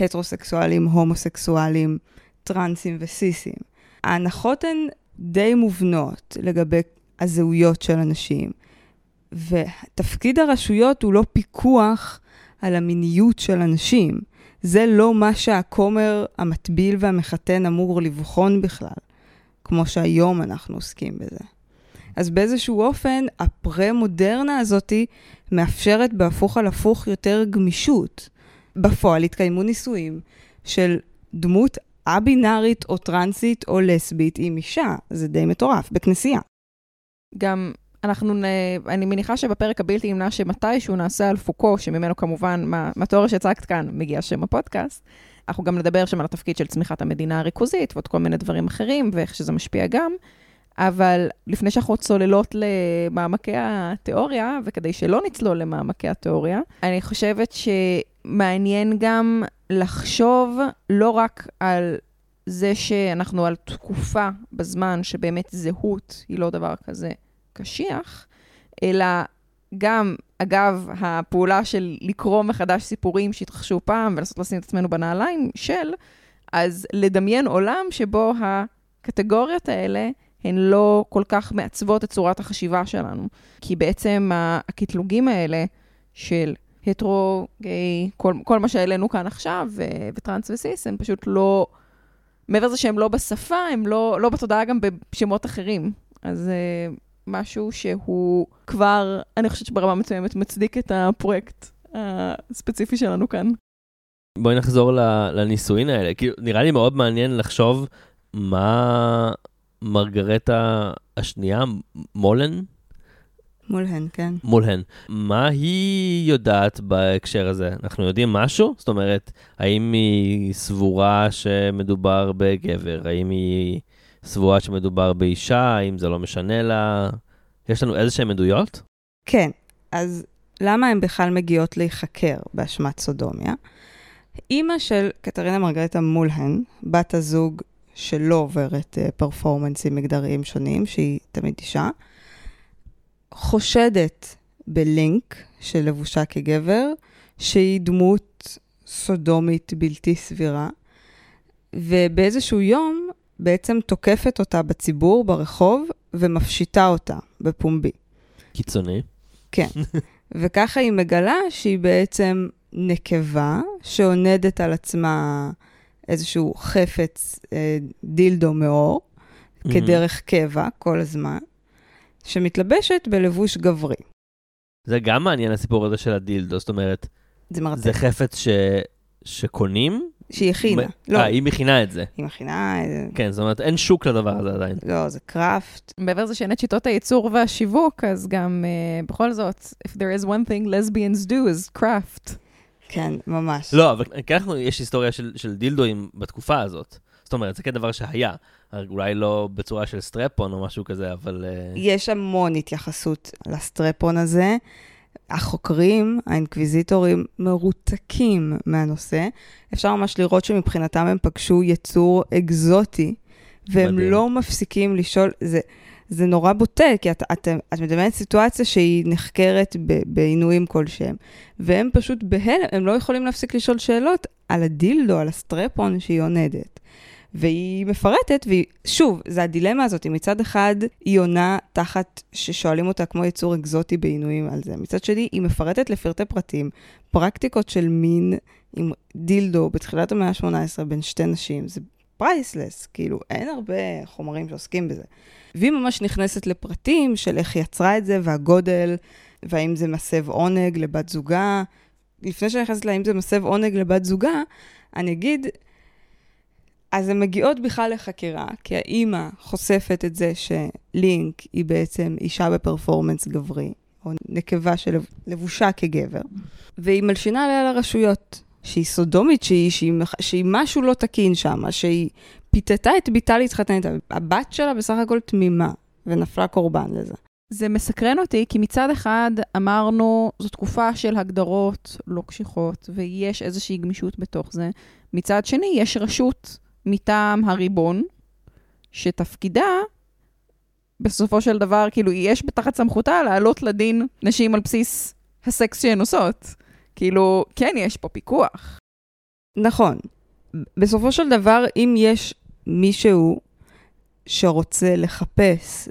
להטרוסקסואלים, הומוסקסואלים, טרנסים וסיסים. ההנחות הן די מובנות לגבי הזהויות של אנשים, ותפקיד הרשויות הוא לא פיקוח על המיניות של אנשים. זה לא מה שהכומר המטביל והמחתן אמור לבחון בכלל, כמו שהיום אנחנו עוסקים בזה. אז באיזשהו אופן, הפרה-מודרנה הזאתי מאפשרת בהפוך על הפוך יותר גמישות. בפועל התקיימו ניסויים של דמות א-בינארית או טרנסית או לסבית עם אישה, זה די מטורף, בכנסייה.
גם אנחנו, נ... אני מניחה שבפרק הבלתי נמנע שמתישהו נעשה על פוקו, שממנו כמובן, מה, מהתיאוריה שהצגת כאן, מגיע שם הפודקאסט, אנחנו גם נדבר שם על התפקיד של צמיחת המדינה הריכוזית ועוד כל מיני דברים אחרים, ואיך שזה משפיע גם. אבל לפני שאנחנו צוללות למעמקי התיאוריה, וכדי שלא נצלול למעמקי התיאוריה, אני חושבת שמעניין גם לחשוב לא רק על זה שאנחנו על תקופה בזמן שבאמת זהות היא לא דבר כזה קשיח, אלא גם, אגב, הפעולה של לקרוא מחדש סיפורים שהתרחשו פעם ולנסות לשים את עצמנו בנעליים של, אז לדמיין עולם שבו הקטגוריות האלה הן לא כל כך מעצבות את צורת החשיבה שלנו. כי בעצם הקטלוגים האלה של הטרו, גיי, כל, כל מה שהעלינו כאן עכשיו, וטרנס וסיס, הם פשוט לא... מעבר לזה שהם לא בשפה, הם לא, לא בתודעה גם בשמות אחרים. אז זה משהו שהוא כבר, אני חושבת שברמה מסוימת מצדיק את הפרויקט הספציפי שלנו כאן.
בואי נחזור לנישואין האלה. כאילו, נראה לי מאוד מעניין לחשוב מה מרגרטה השנייה, מולן?
מולהן, כן.
מולהן. מה היא יודעת בהקשר הזה? אנחנו יודעים משהו? זאת אומרת, האם היא סבורה שמדובר בגבר? האם היא סבורה שמדובר באישה? האם זה לא משנה לה? יש לנו איזה שהן עדויות?
כן. אז למה הן בכלל מגיעות להיחקר באשמת סודומיה? אימא של קטרינה מרגרטה מולהן, בת הזוג שלא עוברת פרפורמנסים מגדריים שונים, שהיא תמיד אישה, חושדת בלינק שלבושה כגבר, שהיא דמות סודומית בלתי סבירה, ובאיזשהו יום בעצם תוקפת אותה בציבור, ברחוב, ומפשיטה אותה בפומבי.
קיצוני.
כן. וככה היא מגלה שהיא בעצם נקבה שעונדת על עצמה איזשהו חפץ, אה, דילדו מאור, mm-hmm. כדרך קבע כל הזמן, שמתלבשת בלבוש גברי.
זה גם מעניין הסיפור הזה של הדילדו, זאת אומרת,
זה מרתק.
זה חפץ ש... שקונים?
שהיא הכינה.
לא. אה, היא מכינה את זה.
היא מכינה...
כן, זאת אומרת, אין שוק לדבר הזה עדיין.
לא, זה craft.
מעבר לזה שאין את שיטות הייצור והשיווק, אז גם uh, בכל זאת, if there is one thing lesbians do is craft.
כן, ממש.
לא, אבל כן, יש היסטוריה של, של דילדואים בתקופה הזאת. זאת אומרת, זה כן דבר שהיה. אולי לא בצורה של strap-on או משהו כזה, אבל... אה,
יש המון התייחסות ל strap-on הזה. החוקרים, האינקוויזיטורים, מרותקים מהנושא. אפשר ממש לראות שמבחינתם הם פגשו יצור אקזוטי, והם מדהים. לא מפסיקים לשאול, זה, זה נורא בוטה, כי את, את, את מדמיינת סיטואציה שהיא נחקרת בעינויים כלשהם, והם פשוט בהלם, הם לא יכולים להפסיק לשאול שאלות על הדילדו, על הסטרפון שהיא עונדת. והיא מפרטת, ושוב, זה הדילמה הזאת, מצד אחד היא עונה תחת ששואלים אותה כמו יצור אקזוטי בעינויים על זה, מצד שני היא מפרטת לפרטי פרטים, פרקטיקות של מין עם דילדו בתחילת המאה ה-18 בין שתי נשים, זה priceless, כאילו אין הרבה חומרים שעוסקים בזה. והיא ממש נכנסת לפרטים של איך היא יצרה את זה והגודל, והאם זה מסב עונג לבת זוגה. לפני שאני נכנסת להאם זה מסב עונג לבת זוגה, אני אגיד, אז הן מגיעות בכלל לחקירה, כי האימא חושפת את זה שלנק היא בעצם אישה בפרפורמנס גברי, או נקבה שלבושה כגבר, והיא מלשינה עליה לרשויות. שהיא סודומית, שהיא, שהיא, שהיא משהו לא תקין שם, שהיא פיתתה את ביתה להתחתן איתה. הבת שלה בסך הכל תמימה, ונפלה קורבן לזה.
זה מסקרן אותי, כי מצד אחד אמרנו, זו תקופה של הגדרות לא קשיחות, ויש איזושהי גמישות בתוך זה. מצד שני, יש רשות מטעם הריבון, שתפקידה, בסופו של דבר, כאילו, יש בתחת סמכותה להעלות לדין נשים על בסיס הסקס שהן עושות. כאילו, כן, יש פה פיקוח.
נכון. בסופו של דבר, אם יש מישהו שרוצה לחפש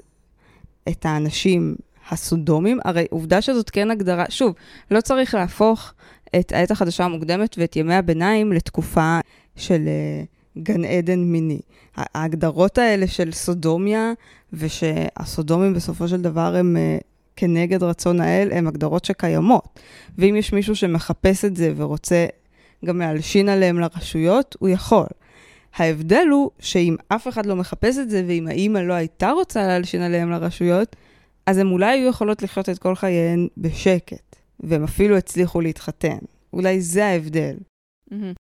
את האנשים הסודומים, הרי עובדה שזאת כן הגדרה, שוב, לא צריך להפוך את העת החדשה המוקדמת ואת ימי הביניים לתקופה של uh, גן עדן מיני. ההגדרות האלה של סודומיה, ושהסודומים בסופו של דבר הם uh, כנגד רצון האל, הן הגדרות שקיימות. ואם יש מישהו שמחפש את זה ורוצה גם להלשין עליהם לרשויות, הוא יכול. ההבדל הוא שאם אף אחד לא מחפש את זה, ואם האימא לא הייתה רוצה להלשין עליהם לרשויות, אז הן אולי היו יכולות לחיות את כל חייהן בשקט, והם אפילו הצליחו להתחתן. אולי זה ההבדל. Mm-hmm.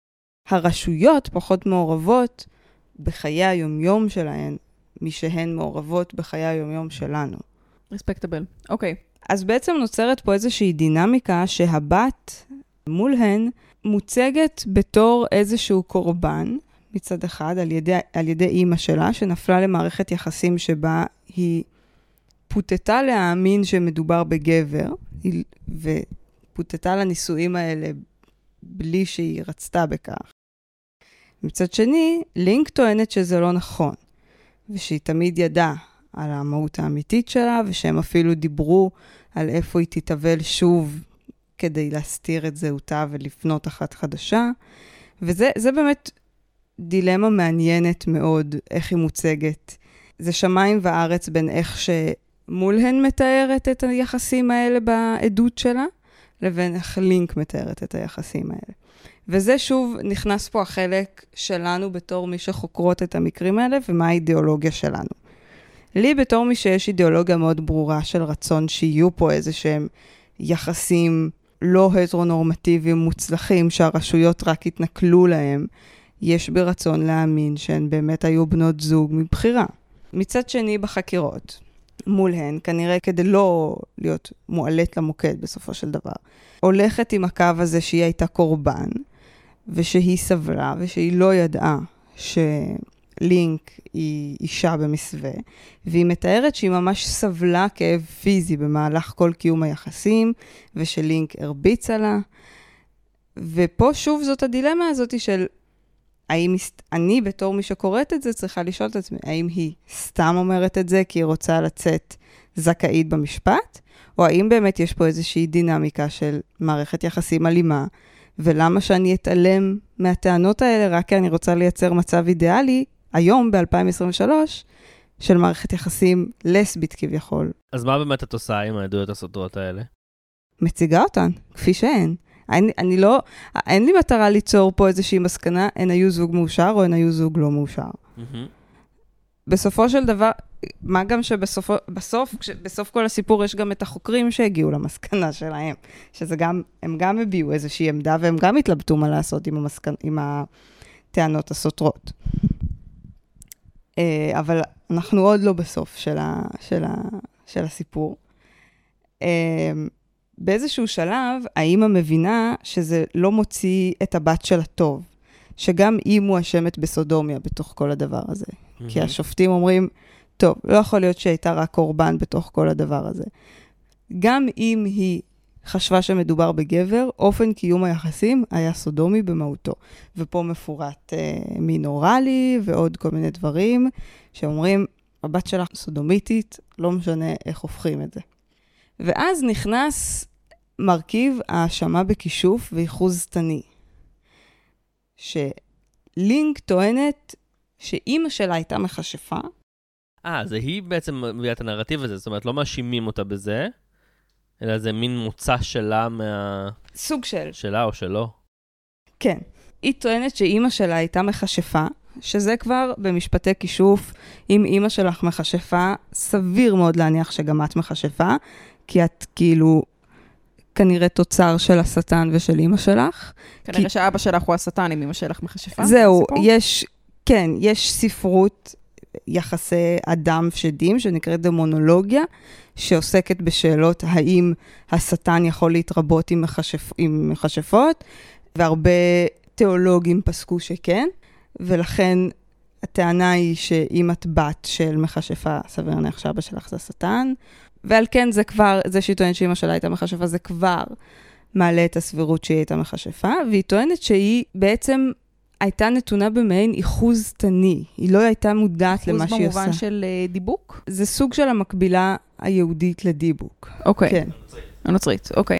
הרשויות פחות מעורבות בחיי היומיום שלהן, משהן מעורבות בחיי היומיום שלנו.
רספקטבל, אוקיי. Okay.
אז בעצם נוצרת פה איזושהי דינמיקה שהבת מולהן מוצגת בתור איזשהו קורבן, מצד אחד, על ידי, על ידי אימא שלה, שנפלה למערכת יחסים שבה היא פותתה להאמין שמדובר בגבר, ופותתה לנישואים האלה בלי שהיא רצתה בכך. מצד שני, לינק טוענת שזה לא נכון, ושהיא תמיד ידעה על המהות האמיתית שלה, ושהם אפילו דיברו על איפה היא תתאבל שוב כדי להסתיר את זהותה ולפנות אחת חדשה. וזה באמת דילמה מעניינת מאוד, איך היא מוצגת. זה שמיים וארץ בין איך שמולהן מתארת את היחסים האלה בעדות שלה, לבין איך לינק מתארת את היחסים האלה. וזה שוב, נכנס פה החלק שלנו בתור מי שחוקרות את המקרים האלה, ומה האידיאולוגיה שלנו. לי בתור מי שיש אידיאולוגיה מאוד ברורה של רצון שיהיו פה איזה שהם יחסים לא הטרונורמטיביים מוצלחים, שהרשויות רק יתנכלו להם, יש ברצון להאמין שהן באמת היו בנות זוג מבחירה. מצד שני, בחקירות, מולהן, כנראה כדי לא להיות מועלית למוקד בסופו של דבר, הולכת עם הקו הזה שהיא הייתה קורבן, ושהיא סבלה, ושהיא לא ידעה שלינק היא אישה במסווה, והיא מתארת שהיא ממש סבלה כאב פיזי במהלך כל קיום היחסים, ושלינק הרביצה לה. ופה שוב זאת הדילמה הזאת של האם אני בתור מי שקוראת את זה צריכה לשאול את עצמי, האם היא סתם אומרת את זה כי היא רוצה לצאת זכאית במשפט, או האם באמת יש פה איזושהי דינמיקה של מערכת יחסים אלימה, ולמה שאני אתעלם מהטענות האלה רק כי אני רוצה לייצר מצב אידיאלי, היום, ב-2023, של מערכת יחסים לסבית כביכול.
אז מה באמת את עושה עם העדויות הסותרות האלה?
מציגה אותן, כפי שהן. אני, אני לא, אין לי מטרה ליצור פה איזושהי מסקנה, הן היו זוג מאושר או הן היו זוג לא מאושר. Mm-hmm. בסופו של דבר, מה גם שבסופו, בסוף, כל הסיפור יש גם את החוקרים שהגיעו למסקנה שלהם, שזה גם, הם גם הביעו איזושהי עמדה והם גם התלבטו מה לעשות עם, המסקנ... עם הטענות הסותרות. אה, אבל אנחנו עוד לא בסוף של, ה, של, ה, של הסיפור. אה, באיזשהו שלב, האימא מבינה שזה לא מוציא את הבת שלה טוב, שגם היא מואשמת בסודומיה בתוך כל הדבר הזה. Mm-hmm. כי השופטים אומרים, טוב, לא יכול להיות שהייתה רק קורבן בתוך כל הדבר הזה. גם אם היא חשבה שמדובר בגבר, אופן קיום היחסים היה סודומי במהותו. ופה מפורט אה, מין אוראלי ועוד כל מיני דברים שאומרים, הבת שלך סודומיתית, לא משנה איך הופכים את זה. ואז נכנס מרכיב האשמה בכישוף וייחוז שטני. שלינק טוענת שאימא שלה הייתה מכשפה.
אה, זה היא בעצם מביאה את הנרטיב הזה, זאת אומרת, לא מאשימים אותה בזה, אלא זה מין מוצא שלה מה...
סוג של.
שלה או שלו.
כן. היא טוענת שאימא שלה הייתה מכשפה, שזה כבר במשפטי כישוף, אם אימא שלך מכשפה, סביר מאוד להניח שגם את מכשפה, כי את כאילו כנראה תוצר של השטן ושל אימא שלך.
כנראה
כי-
שאבא שלך הוא השטן עם אמא שלך מכשפה.
זהו,
סיפור?
יש, כן, יש ספרות יחסי אדם שדים, שנקראת דמונולוגיה, שעוסקת בשאלות האם השטן יכול להתרבות עם, מכשפ, עם מכשפות, והרבה תיאולוגים פסקו שכן, ולכן הטענה היא שאם את בת של מכשפה, סביר להניח שאבא שלך זה השטן, ועל כן זה כבר, זה שהיא טוענת שאימא שלה הייתה מכשפה, זה כבר מעלה את הסבירות שהיא הייתה מכשפה, והיא טוענת שהיא בעצם הייתה נתונה במעין איחוז תני. היא לא הייתה מודעת למה שהיא עושה.
במובן של אה, דיבוק?
זה סוג של המקבילה היהודית לדיבוק.
אוקיי.
כן.
הנוצרית, אוקיי.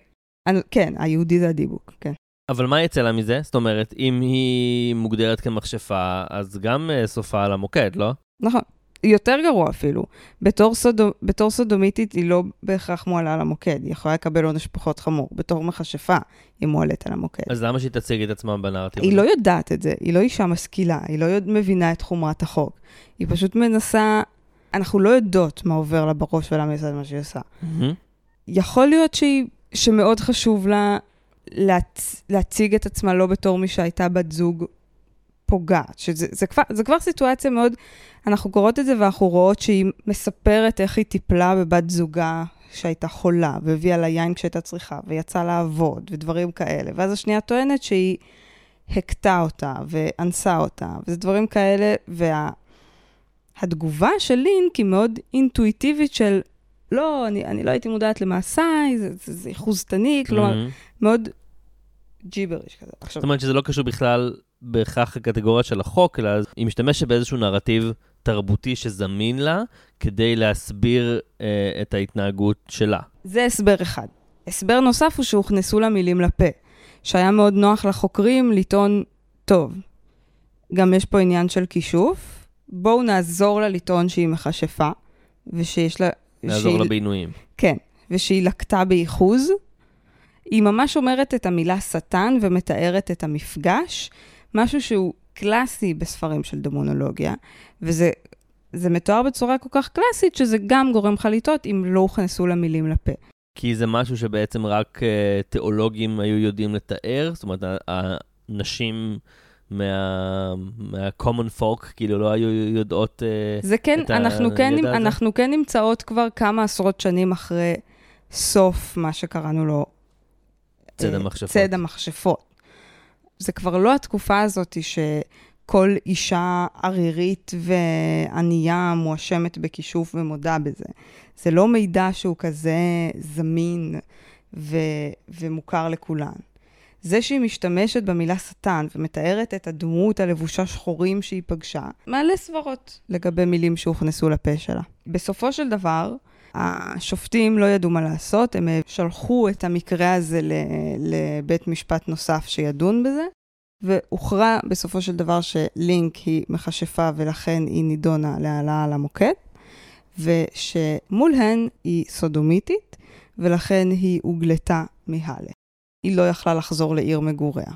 אני- כן, היהודי זה הדיבוק, כן.
אבל מה יצא לה מזה? זאת אומרת, אם היא מוגדרת כמכשפה, אז גם אה, סופה על המוקד, לא?
נכון. יותר גרוע אפילו. בתור, סודו, בתור סודומיתית היא לא בהכרח מועלה על המוקד, היא יכולה לקבל עונש פחות חמור. בתור מכשפה היא מועלת על המוקד.
אז למה שהיא תציג את עצמה בנרטיב?
היא? לא יודעת את זה, היא לא אישה משכילה, היא לא יודע- מבינה את חומרת החוק. היא פשוט מנסה, אנחנו לא יודעות מה עובר לה בראש ולמה היא עושה את מה שהיא עושה.
מהמם.
יכול להיות שהיא, שמאוד חשוב לה להצ, להציג את עצמה לא בתור מי שהייתה בת זוג פוגעת, שזה זה כבר, זה כבר סיטואציה מאוד, אנחנו קוראות את זה ואנחנו רואות שהיא מספרת איך היא טיפלה בבת זוגה שהייתה חולה, והביאה לה יין כשהייתה צריכה, ויצאה לעבוד, ודברים כאלה. ואז השנייה טוענת שהיא הכתה אותה, ואנסה אותה, וזה דברים כאלה, והתגובה של לינק היא מאוד אינטואיטיבית של, לא, אני, אני לא הייתי מודעת למעשיי, זה, זה, זה אחוזתני, כלומר,
מהמם.
מאוד ג'יבריש כזה. עכשיו,
זאת אומרת שזה לא קשור בכלל בהכרח לקטגוריה של החוק, אלא היא משתמשת באיזשהו נרטיב תרבותי שזמין לה, כדי להסביר אה, את ההתנהגות שלה.
זה הסבר אחד. הסבר נוסף הוא שהוכנסו לה מילים לפה, שהיה מאוד נוח לחוקרים לטעון, טוב, גם יש פה עניין של כישוף, בואו נעזור לה לטעון שהיא מכשפה, ושיש לה...
לעזור
שהיא-
לה בעינויים.
כן, ושהיא לקטה באיחוז. היא ממש אומרת את המילה שטן ומתארת את המפגש, משהו שהוא קלאסי בספרים של דמונולוגיה, וזה זה מתואר בצורה כל כך קלאסית, שזה גם גורם לך לטעות אם לא הוכנסו לה מילים לפה.
כי זה משהו שבעצם רק אה, תיאולוגים היו יודעים לתאר, זאת אומרת, הנשים מה- מה-common folk, כאילו לא היו יודעות... אה,
זה כן,
את
אנחנו כן,
הידע הזה?
אנחנו כן נמצאות כבר כמה עשרות שנים אחרי סוף מה שקראנו לו
צד
אה,
המכשפות.
צד המכשפות. זה כבר לא התקופה הזאת שכל אישה ערירית וענייה מואשמת בכישוף ומודה בזה. זה לא מידע שהוא כזה זמין ו- ומוכר לכולן. זה שהיא משתמשת במילה שטן ומתארת את הדמות הלבושה שחורים שהיא פגשה, מעלה סברות לגבי מילים שהוכנסו לפה שלה. בסופו של דבר, השופטים לא ידעו מה לעשות, הם אה, שלחו את המקרה הזה לבית משפט נוסף שידון בזה, והוכרע בסופו של דבר שלינק היא מכשפה ולכן היא נידונה להעלאה על המוקד, ושמולהן היא סודומיתית, ולכן היא הוגלתה מהלה. היא לא יכלה לחזור לעיר מגוריה.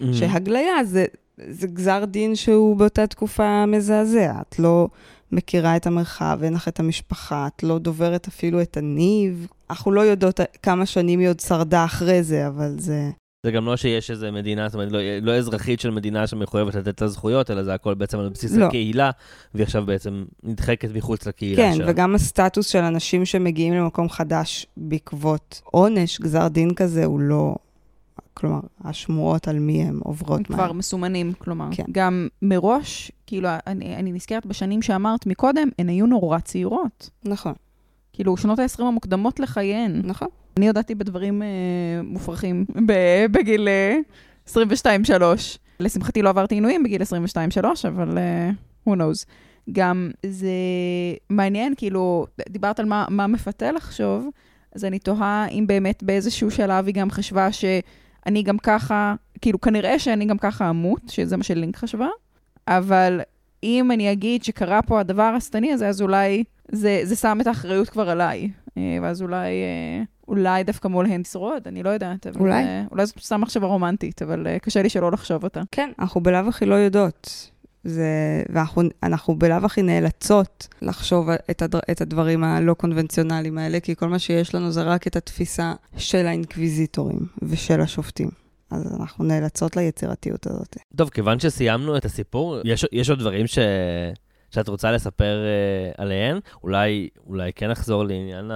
מהמם.
שהגליה זה, זה גזר דין שהוא באותה תקופה מזעזע. את לא מכירה את המרחב, אין לך את המשפחה, את לא דוברת אפילו את הניב. אנחנו לא יודעות כמה שנים היא עוד שרדה אחרי זה, אבל זה...
זה גם לא שיש איזה מדינה, זאת אומרת, לא, לא אזרחית של מדינה שמחויבת לתת לה זכויות, אלא זה הכל בעצם על בסיס
לא.
הקהילה, והיא עכשיו בעצם נדחקת מחוץ לקהילה
כן,
שלה.
וגם הסטטוס של אנשים שמגיעים למקום חדש בעקבות עונש, גזר דין כזה, הוא לא... כלומר, השמועות על מי הם עוברות
הם כבר מסומנים, כלומר.
כן.
גם מראש, כאילו, אני, אני נזכרת בשנים שאמרת מקודם, הן היו נורא צעירות.
נכון,
כאילו, שנות ה-20 המוקדמות לחייהן.
נכון.
אני הודעתי בדברים אה, מופרכים ב- בגיל אה, 22-3. לשמחתי לא עברתי עינויים בגיל 22-3, אבל אה, who knows. גם זה מעניין, כאילו, דיברת על מה, מה מפתה לחשוב, אז אני תוהה אם באמת באיזשהו שלב היא גם חשבה שאני גם ככה, כאילו, כנראה שאני גם ככה אמות, שזה מה שלינק חשבה, אבל אם אני אגיד שקרה פה הדבר השטני הזה, אז אולי זה, זה שם את האחריות כבר עליי. אה, ואז אולי, אה, אולי דווקא מולהן תשרוד, אני לא יודעת. אבל,
אולי.
אה, אולי זאת סתם מחשבה רומנטית, אבל קשה לי שלא לחשוב אותה.
כן, אנחנו בלאו הכי לא יודעות. זה, ואנחנו בלאו הכי נאלצות לחשוב את, הדר, את הדברים הלא קונבנציונליים האלה, כי כל מה שיש לנו זה רק את התפיסה של האינקוויזיטורים ושל השופטים. אז אנחנו נאלצות ליצירתיות הזאת.
טוב, כיוון שסיימנו את הסיפור, יש, יש עוד דברים ש... שאת רוצה לספר uh, עליהן? אולי, אולי כן נחזור לעניין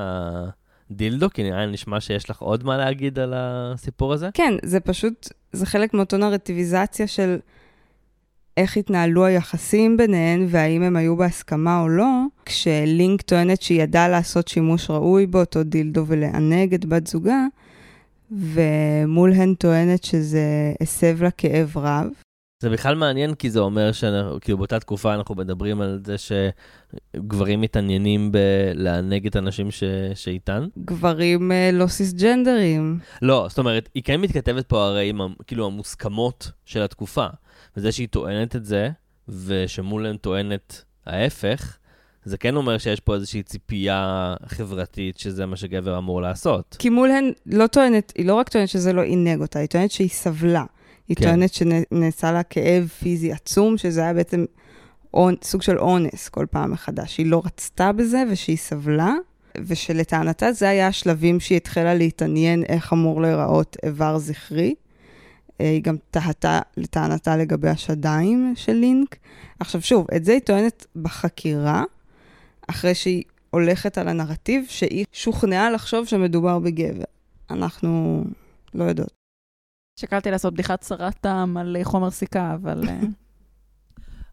הדילדו, כי נראה לי נשמע שיש לך עוד מה להגיד על הסיפור הזה.
כן, זה פשוט, זה חלק מאותו נרטיביזציה של איך התנהלו היחסים ביניהן והאם הם היו בהסכמה או לא, כשלינק טוענת שהיא ידעה לעשות שימוש ראוי באותו דילדו ולענג את בת זוגה, ומול הן טוענת שזה הסב לה כאב רב.
זה בכלל מעניין, כי זה אומר שכאילו באותה תקופה אנחנו מדברים על זה שגברים מתעניינים בלענג את הנשים ש... שאיתן.
גברים אה, לא סיסג'נדרים.
לא, זאת אומרת, היא כן מתכתבת פה הרי עם כאילו המוסכמות של התקופה. וזה שהיא טוענת את זה, ושמולן טוענת ההפך, זה כן אומר שיש פה איזושהי ציפייה חברתית שזה מה שגבר אמור לעשות.
כי מולן לא טוענת, היא לא רק טוענת שזה לא עינג אותה, היא טוענת שהיא סבלה. היא כן. טוענת שנעשה לה כאב פיזי עצום, שזה היה בעצם אונ, סוג של אונס כל פעם מחדש. היא לא רצתה בזה ושהיא סבלה, ושלטענתה זה היה השלבים שהיא התחילה להתעניין איך אמור להיראות איבר זכרי. אה, היא גם תהתה לטענתה לגבי השדיים של לינק. עכשיו שוב, את זה היא טוענת בחקירה, אחרי שהיא הולכת על הנרטיב שהיא שוכנעה לחשוב שמדובר בגבר. אנחנו לא יודעות.
שקלתי לעשות בדיחת צרת טעם על חומר סיכה, אבל... אה,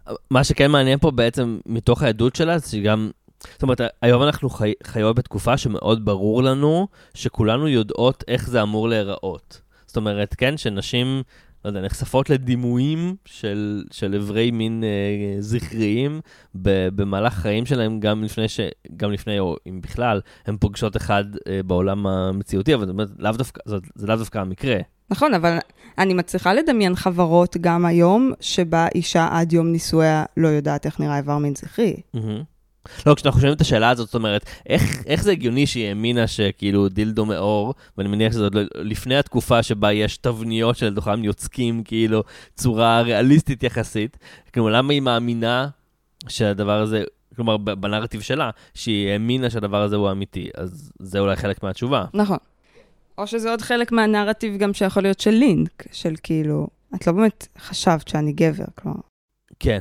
מה שכן מעניין פה בעצם, מתוך העדות שלה, זה שגם... זאת אומרת, היום אנחנו חי, חיות בתקופה שמאוד ברור לנו שכולנו יודעות איך זה אמור להיראות. זאת אומרת, כן, שנשים, לא יודע, נחשפות לדימויים של, של אברי מין אה, זכריים ב, במהלך חיים שלהם, גם לפני, ש, גם לפני, או אם בכלל, הן פוגשות אחד אה, בעולם המציאותי, אבל זאת אומרת, לאו דווקא, זה, זה לאו דווקא המקרה.
נכון, אבל אני מצליחה לדמיין חברות גם היום, שבה אישה עד יום נישואיה לא יודעת איך נראה איבר מין זכרי.
Mm-hmm. לא, כשאנחנו שומעים את השאלה הזאת, זאת אומרת, איך, איך זה הגיוני שהיא האמינה שכאילו דילדו מאור, ואני מניח שזה עוד לא, לפני התקופה שבה יש תבניות שלתוכם יוצקים כאילו צורה ריאליסטית יחסית, כאילו למה היא מאמינה שהדבר הזה, כלומר בנרטיב שלה, שהיא האמינה שהדבר הזה הוא אמיתי, אז זה אולי חלק מהתשובה.
נכון. או שזה עוד חלק מהנרטיב גם שיכול להיות של לינק, של כאילו, את לא באמת חשבת שאני גבר, כלומר.
כן.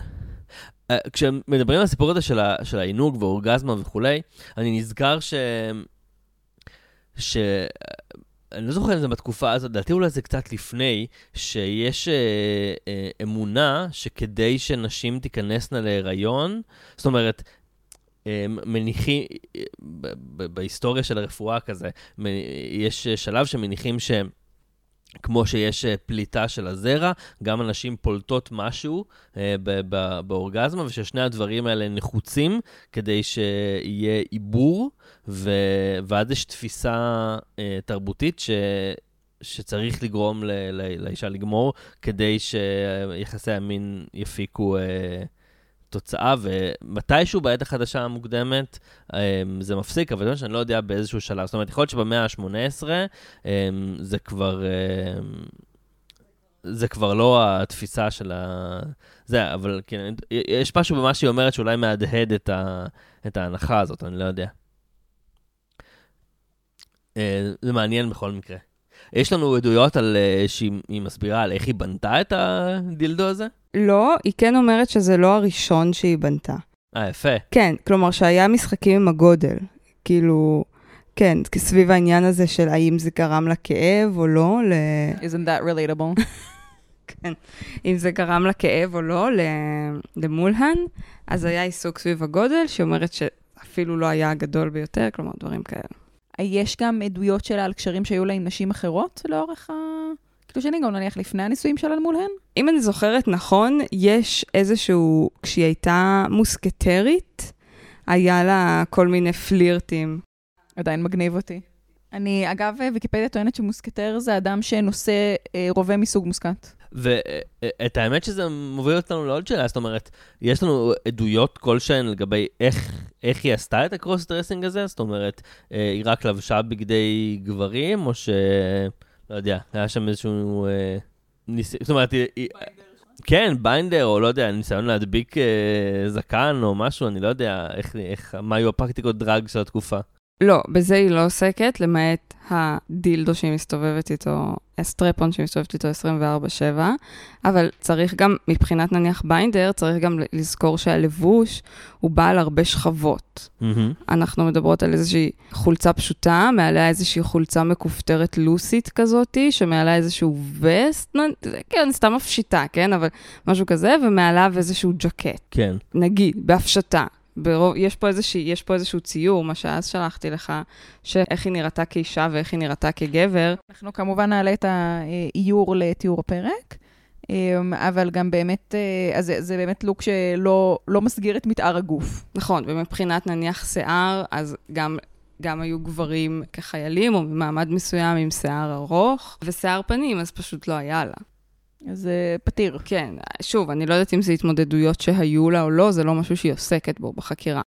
אה, כשמדברים על הסיפור הזה של, העינוג ואורגזמה וכולי, אני נזכר ש... ש... אני לא זוכר אם זה בתקופה הזאת, לדעתי אולי זה קצת לפני, שיש אה, אה, אמונה שכדי שנשים תיכנסנה להיריון, זאת אומרת, אה, מניחים, אה, בהיסטוריה של הרפואה כזה, יש שלב שמניחים שהם... כמו שיש אה, פליטה של הזרע, גם אנשים פולטות משהו אה, באורגזמה, וששני הדברים האלה נחוצים כדי שיהיה עיבור, ו... ואז יש תפיסה אה, תרבותית ש... שצריך לגרום ל... ל... לאישה לגמור, כדי שיחסי המין יפיקו... אה, תוצאה, ומתישהו בעת החדשה המוקדמת אמ, זה מפסיק, אבל זה מה שאני לא יודע באיזשהו שלב. זאת אומרת, יכול להיות שבמאה ה-18 אמ, זה כבר... אמ, זה כבר לא התפיסה של ה... זה, אבל כן, יש משהו במה שהיא אומרת שאולי מהדהד את, ה... את ההנחה הזאת, אני לא יודע. אה, זה מעניין בכל מקרה. יש לנו עדויות על uh, שהיא מסבירה על איך היא בנתה את הדילדו הזה?
לא, היא כן אומרת שזה לא הראשון שהיא בנתה.
אה, יפה.
כן, כלומר שהיה משחקים עם הגודל. כאילו, כן, סביב העניין הזה של האם זה גרם לה כאב או לא, ל...
Isn't that relatable?
כן, אם זה גרם לה כאב או לא, למולהן, אז היה עיסוק סביב הגודל, שאומרת שאפילו לא היה הגדול ביותר, כלומר, דברים כאלה.
יש גם עדויות שלה על קשרים שהיו לה עם נשים אחרות לאורך ה... כאילו שני, גם נניח לפני הנישואים שלה מולהן?
אם אני זוכרת נכון, יש איזשהו, כשהיא הייתה מוסקטרית, היה לה כל מיני פלירטים.
עדיין מגניב אותי. אני, אגב, ויקיפדיה טוענת שמוסקטר זה אדם שנושא אה, רובה מסוג מוסקט.
ואת האמת שזה מוביל אותנו לעוד שאלה, זאת אומרת, יש לנו עדויות כלשהן לגבי איך, איך היא עשתה את ה cross dressing הזה? זאת אומרת, אה, היא רק לבשה בגדי גברים, או ש... לא יודע, היה שם איזשהו... אה, ניס... זאת אומרת, היא... כן, binder, או לא יודע, ניסיון להדביק אה, זקן או משהו, אני לא יודע איך, איך, מה היו הפרקטיקות drag של התקופה.
לא, בזה היא לא עוסקת, למעט הדילדו שהיא מסתובבת איתו, הסטרפון שהיא מסתובבת איתו 24-7, אבל צריך גם, מבחינת נניח ביינדר, צריך גם לזכור שהלבוש הוא בעל הרבה שכבות.
Mm-hmm.
אנחנו מדברות על איזושהי חולצה פשוטה, מעליה איזושהי חולצה מכופתרת לוסית כזאתי, שמעליה איזשהו וסט, כן, סתם הפשיטה, כן? אבל משהו כזה, ומעליו איזשהו ג'קט.
כן.
נגיד, בהפשטה. ברוב, יש, פה איזושה, יש פה איזשהו ציור, מה שאז שלחתי לך, שאיך היא נראתה כאישה ואיך היא נראתה כגבר.
אנחנו כמובן נעלה את האיור לתיאור הפרק, אמ, אבל גם באמת, אה, אז זה, זה באמת לוק שלא לא מסגיר את מתאר הגוף.
נכון, ומבחינת נניח שיער, אז גם גם היו גברים כחיילים, או ממעמד מסוים עם שיער ארוך, ושיער פנים, אז פשוט לא היה לה.
אז זה פתיר.
כן, שוב, אני לא יודעת אם זה התמודדויות שהיו לה או לא, זה לא משהו שהיא עוסקת בו בחקירה.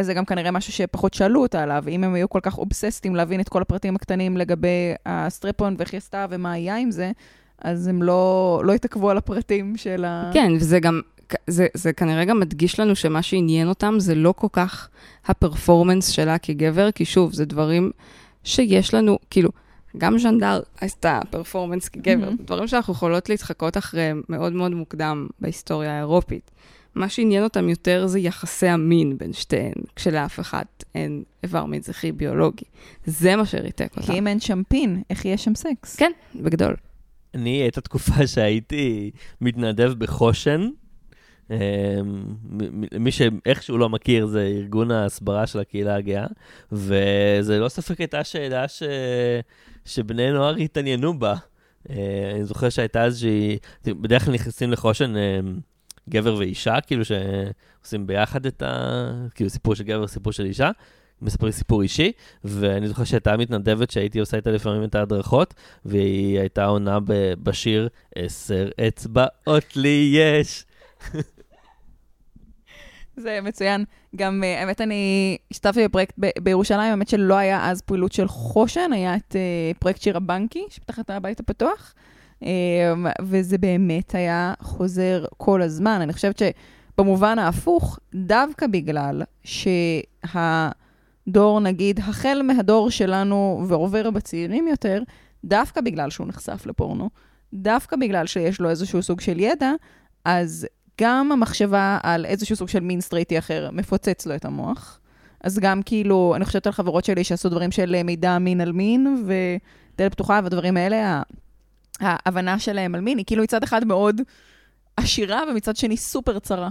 זה גם כנראה משהו שפחות שאלו אותה עליו, אם הם היו כל כך אובססטים להבין את כל הפרטים הקטנים לגבי הסטרפון ואיך היא עשתה ומה היה עם זה, אז הם לא, לא התעכבו על הפרטים של ה...
כן, וזה גם, זה, זה כנראה גם מדגיש לנו שמה שעניין אותם זה לא כל כך הפרפורמנס שלה כגבר, כי שוב, זה דברים שיש לנו, כאילו, גם ז'נדל עשתה פרפורמנס כגבר, mm-hmm. דברים שאנחנו יכולות להתחקות אחריהם מאוד מאוד מוקדם בהיסטוריה האירופית. מה שעניין אותם יותר זה יחסי המין בין שתיהן, כשלאף אחד אין איבר מין זכרי ביולוגי. זה מה שריתק אותם.
כי אם אין שם פין, איך יהיה שם סקס?
כן, בגדול.
אני, הייתה תקופה שהייתי מתנדב בחושן. אמ, מי שאיכשהו לא מכיר, זה ארגון ההסברה של הקהילה הגאה, וזה לא ספק הייתה שאלה ש... שבני נוער התעניינו בה. אה, אני זוכר שהייתה איזושהי, בדרך כלל נכנסים לחושן אה, גבר ואישה, כאילו שעושים ביחד את ה... כאילו סיפור של גבר, סיפור של אישה. מספרים סיפור אישי, ואני זוכר שהייתה מתנדבת שהייתי עושה איתה לפעמים את ההדרכות, והיא הייתה עונה בשיר עשר אצבעות לי יש.
זה מצוין. גם, אה, האמת, אני השתתפתי בפרויקט בירושלים, האמת שלא היה אז פעילות של חושן, היה את uh, פרויקט שיר הבנקי, שפתח את הבית הפתוח, um, וזה באמת היה חוזר כל הזמן. אני חושבת שבמובן ההפוך, דווקא בגלל שהדור, נגיד, החל מהדור שלנו ועובר בצעירים יותר, דווקא בגלל שהוא נחשף לפורנו, דווקא בגלל שיש לו איזשהו סוג של ידע, אז גם המחשבה על איזשהו סוג של מין סטרייטי אחר מפוצץ לו את המוח. אז גם כאילו, אני חושבת על חברות שלי שעשו דברים של מידע מין על מין, ודלת פתוחה ודברים האלה, ההבנה שלהם על מין היא כאילו מצד אחד מאוד עשירה, ומצד שני סופר צרה.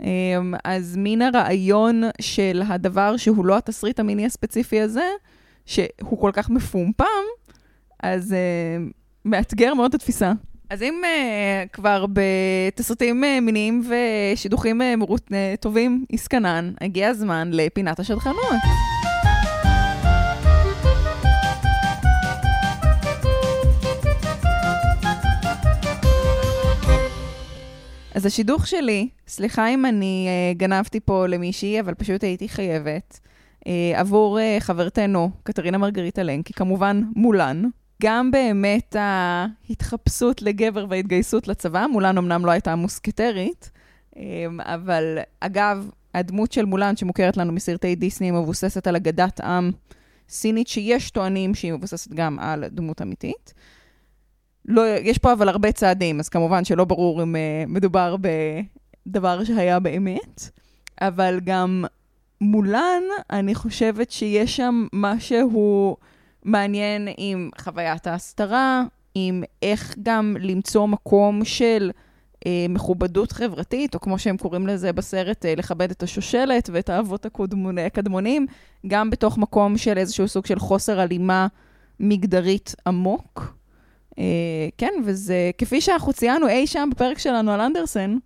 אמ, אז מן הרעיון של הדבר שהוא לא התסריט המיני הספציפי הזה, שהוא כל כך מפומפם, אז uh, מאתגר מאוד את התפיסה. אז אם uh, כבר בתסרטים uh, מיניים ושידוכים uh, מרות, uh, טובים, עסקנן, הגיע הזמן לפינת השדכנות. אז השידוך שלי, סליחה אם אני uh, גנבתי פה למישהי, אבל פשוט הייתי חייבת, uh, עבור uh, חברתנו, קטרינה מרגריטה לנקי, כמובן מולן. גם באמת ההתחפשות לגבר וההתגייסות לצבא, מולן אמנם לא הייתה מוסקטרית, אמ, אבל אגב, הדמות של מולן, שמוכרת לנו מסרטי דיסני, מבוססת על אגדת עם סינית, שיש טוענים שהיא מבוססת גם על דמות אמיתית. לא, יש פה אבל הרבה צעדים, אז כמובן שלא ברור אם uh, מדובר בדבר שהיה באמת, אבל גם מולן, אני חושבת שיש שם משהו... מעניין עם חוויית ההסתרה, עם איך גם למצוא מקום של אה, מכובדות חברתית, או כמו שהם קוראים לזה בסרט, אה, לכבד את השושלת ואת האבות הקדמונים, גם בתוך מקום של איזשהו סוג של חוסר הלימה מגדרית עמוק. אה, כן, וזה כפי שאנחנו ציינו אי שם בפרק שלנו על אנדרסן,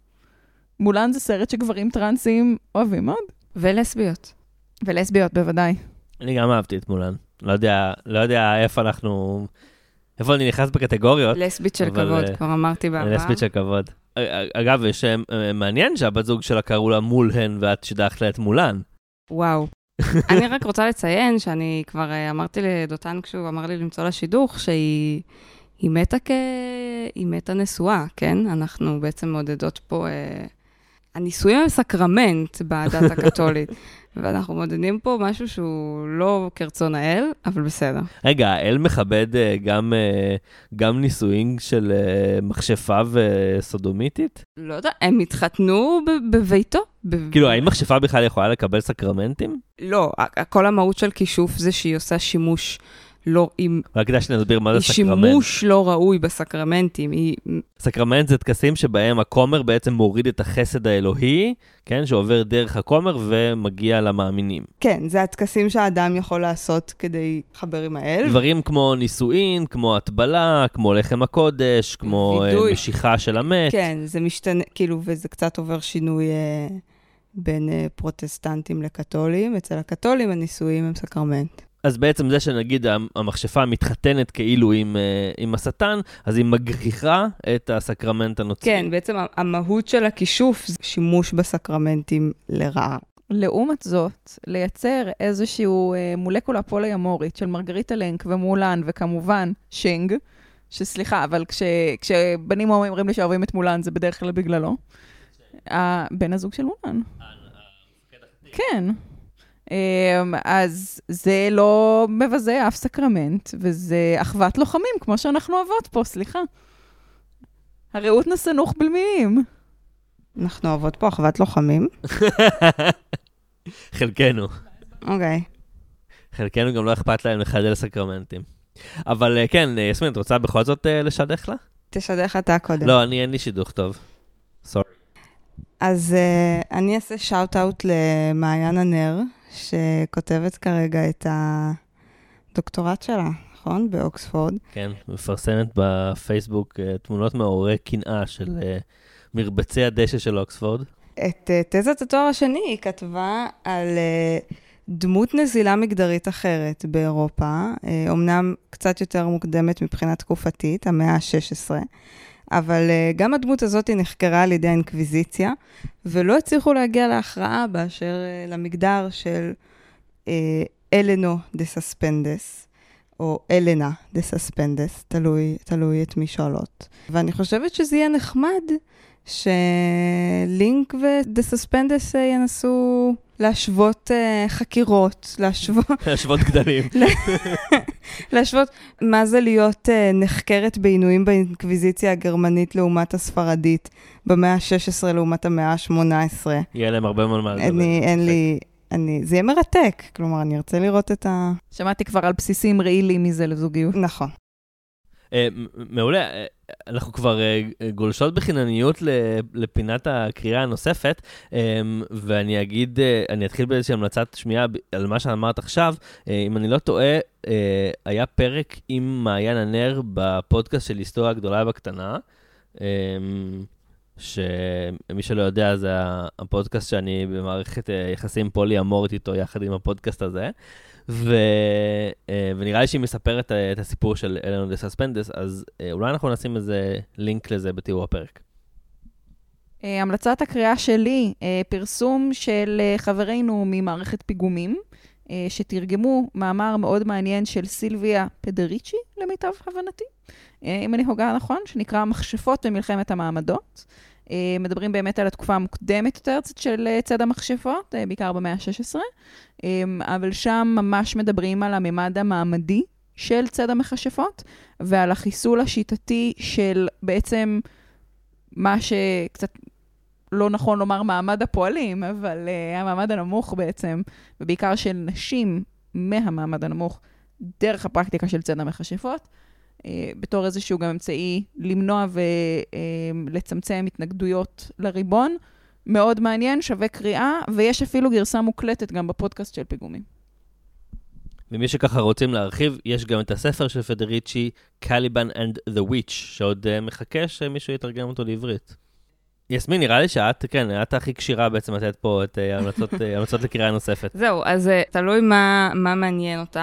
מולן זה סרט שגברים טרנסים אוהבים מאוד.
ולסביות.
ולסביות, בוודאי.
אני גם אהבתי את מולן. לא יודע, לא יודע איפה אנחנו... איפה אני נכנס בקטגוריות.
לסבית של אבל, כבוד, uh, כבר אמרתי בעבר.
לסבית של כבוד. אגב, יש מעניין שהבת זוג שלה קראו לה מולהן ואת שידכת לה את מולן.
וואו. אני רק רוצה לציין שאני כבר אמרתי לדותן כשהוא אמר לי למצוא לה שידוך, שהיא היא מתה כ... היא מתה נשואה, כן? אנחנו בעצם מעודדות פה... אה... הנישואים הם סקרמנט בדת הקתולית, ואנחנו מעודדים פה משהו שהוא לא כרצון האל, אבל בסדר.
רגע, האל מכבד uh, גם, uh, גם נישואים של uh, מכשפה וסודומיתית?
לא יודע, הם התחתנו בביתו. ב-
כאילו, האם מכשפה בכלל יכולה לקבל סקרמנטים?
לא, כל המהות של כישוף זה שהיא עושה שימוש לא, עם...
רק כדאי שנסביר מה זה סקרמנט.
שימוש לא ראוי בסקרמנטים. היא...
סקרמנט זה טקסים שבהם הכומר בעצם מוריד את החסד האלוהי, כן, שעובר דרך הכומר ומגיע למאמינים.
כן, זה הטקסים שהאדם יכול לעשות כדי לחבר עם האל.
דברים כמו נישואין, כמו הטבלה, כמו לחם הקודש, כמו
וידוי.
משיחה של המת.
כן, זה משתנה, כאילו, וזה קצת עובר שינוי אה, בין אה, פרוטסטנטים לקתולים. אצל הקתולים הנישואים הם סקרמנט.
אז בעצם זה שנגיד המכשפה מתחתנת כאילו עם, אה, עם השטן, אז היא מגחיכה את הסקרמנט הנוצרי.
כן, בעצם המהות של הכישוף זה שימוש בסקרמנטים לרעה.
לעומת זאת, לייצר איזשהו אה, מולקולה פולי-אמורית של מרגריטה לינק ומולן, וכמובן שינג, שסליחה, אבל כש, כשבנים אומרים לי שאוהבים את מולן, זה בדרך כלל בגללו. הבן הזוג של מולן. כן. אמ, אז זה לא מבזה אף סקרמנט, וזה אחוות לוחמים, כמו שאנחנו אוהבות פה, סליחה. הרעות נסנוך בלמילים.
אנחנו אוהבות פה אחוות לוחמים.
חלקנו.
אוקיי.
חלקנו גם לא אכפת להם לחלל סקרמנטים. אבל אה, כן, אה, יסמין, את רוצה בכל זאת אה, לשדך לה?
תשדך אתה קודם.
לא, אני אין לי שידוך טוב. סורי.
אז אה, אני אעשה shout-out למעיין הנר, שכותבת כרגע את הדוקטורט שלה, נכון? באוקספורד.
כן, מפרסמת בפייסבוק אה, תמונות מעוררי קנאה של אה, מרבצי הדשא של אוקספורד.
את אה, תזת התואר השני היא כתבה על דמות נזילה מגדרית אחרת באירופה, אומנם קצת יותר מוקדמת מבחינה תקופתית, המאה ה-16. אבל אה, גם הדמות הזאת נחקרה על ידי האינקוויזיציה, ולא הצליחו להגיע להכרעה באשר אה, למגדר של אה, אלנו דה ססpedes, או אלנה דה סספדס, תלוי, תלוי את מי שואלות. ואני חושבת שזה יהיה נחמד שלינק ודה סספדס ינסו להשוות uh, חקירות, להשוות...
להשוות גדלים.
להשוות מה זה להיות uh, נחקרת בעינויים באינקוויזיציה הגרמנית לעומת הספרדית, במאה ה-16 לעומת המאה ה-18.
יהיה להם הרבה מאוד מה לדבר.
אני, אין לי... אני, זה יהיה מרתק, כלומר, אני ארצה לראות את ה...
שמעתי כבר על בסיסים רעילים מזה לזוגיות.
נכון.
Uh, מעולה, uh, אנחנו כבר uh, גולשות בחינניות לפינת הקריאה הנוספת, um, ואני אגיד, uh, אני אתחיל באיזושהי המלצת שמיעה על מה שאמרת עכשיו. אם אני לא טועה, היה פרק עם מעיין הנר בפודקאסט של היסטוריה גדולה בקטנה. שמי שלא יודע, זה הפודקאסט שאני במערכת יחסים פולי-אמורית איתו, יחד עם הפודקאסט הזה. ו... ונראה לי שהיא מספרת את הסיפור של אלנו דה סספנדס, אז אולי אנחנו נשים איזה לינק לזה בתיאור הפרק.
המלצת הקריאה שלי, פרסום של חברינו ממערכת פיגומים, שתרגמו מאמר מאוד מעניין של סילביה פדריצ'י, למיטב הבנתי, אם אני הוגה נכון, שנקרא מכשפות במלחמת המעמדות. מדברים באמת על התקופה המוקדמת יותר של צד המכשפות, בעיקר במאה ה-16, אבל שם ממש מדברים על הממד המעמדי של צד המכשפות, ועל החיסול השיטתי של בעצם מה שקצת לא נכון לומר מעמד הפועלים, אבל uh, המעמד הנמוך בעצם, ובעיקר של נשים מהמעמד הנמוך, דרך הפרקטיקה של צד המכשפות, uh, בתור איזשהו גם אמצעי למנוע ולצמצם uh, התנגדויות לריבון. מאוד מעניין, שווה קריאה, ויש אפילו גרסה מוקלטת גם בפודקאסט של פיגומים.
ומי שככה רוצים להרחיב, יש גם את הספר של פדריצ'י, קליבן and the Witch, שעוד מחכה שמישהו יתרגם אותו לעברית. יסמין, נראה לי שאת, כן, את הכי כשירה בעצם לתת פה את ההמלצות uh, לקריאה נוספת.
זהו, אז uh, תלוי מה, מה מעניין אותך.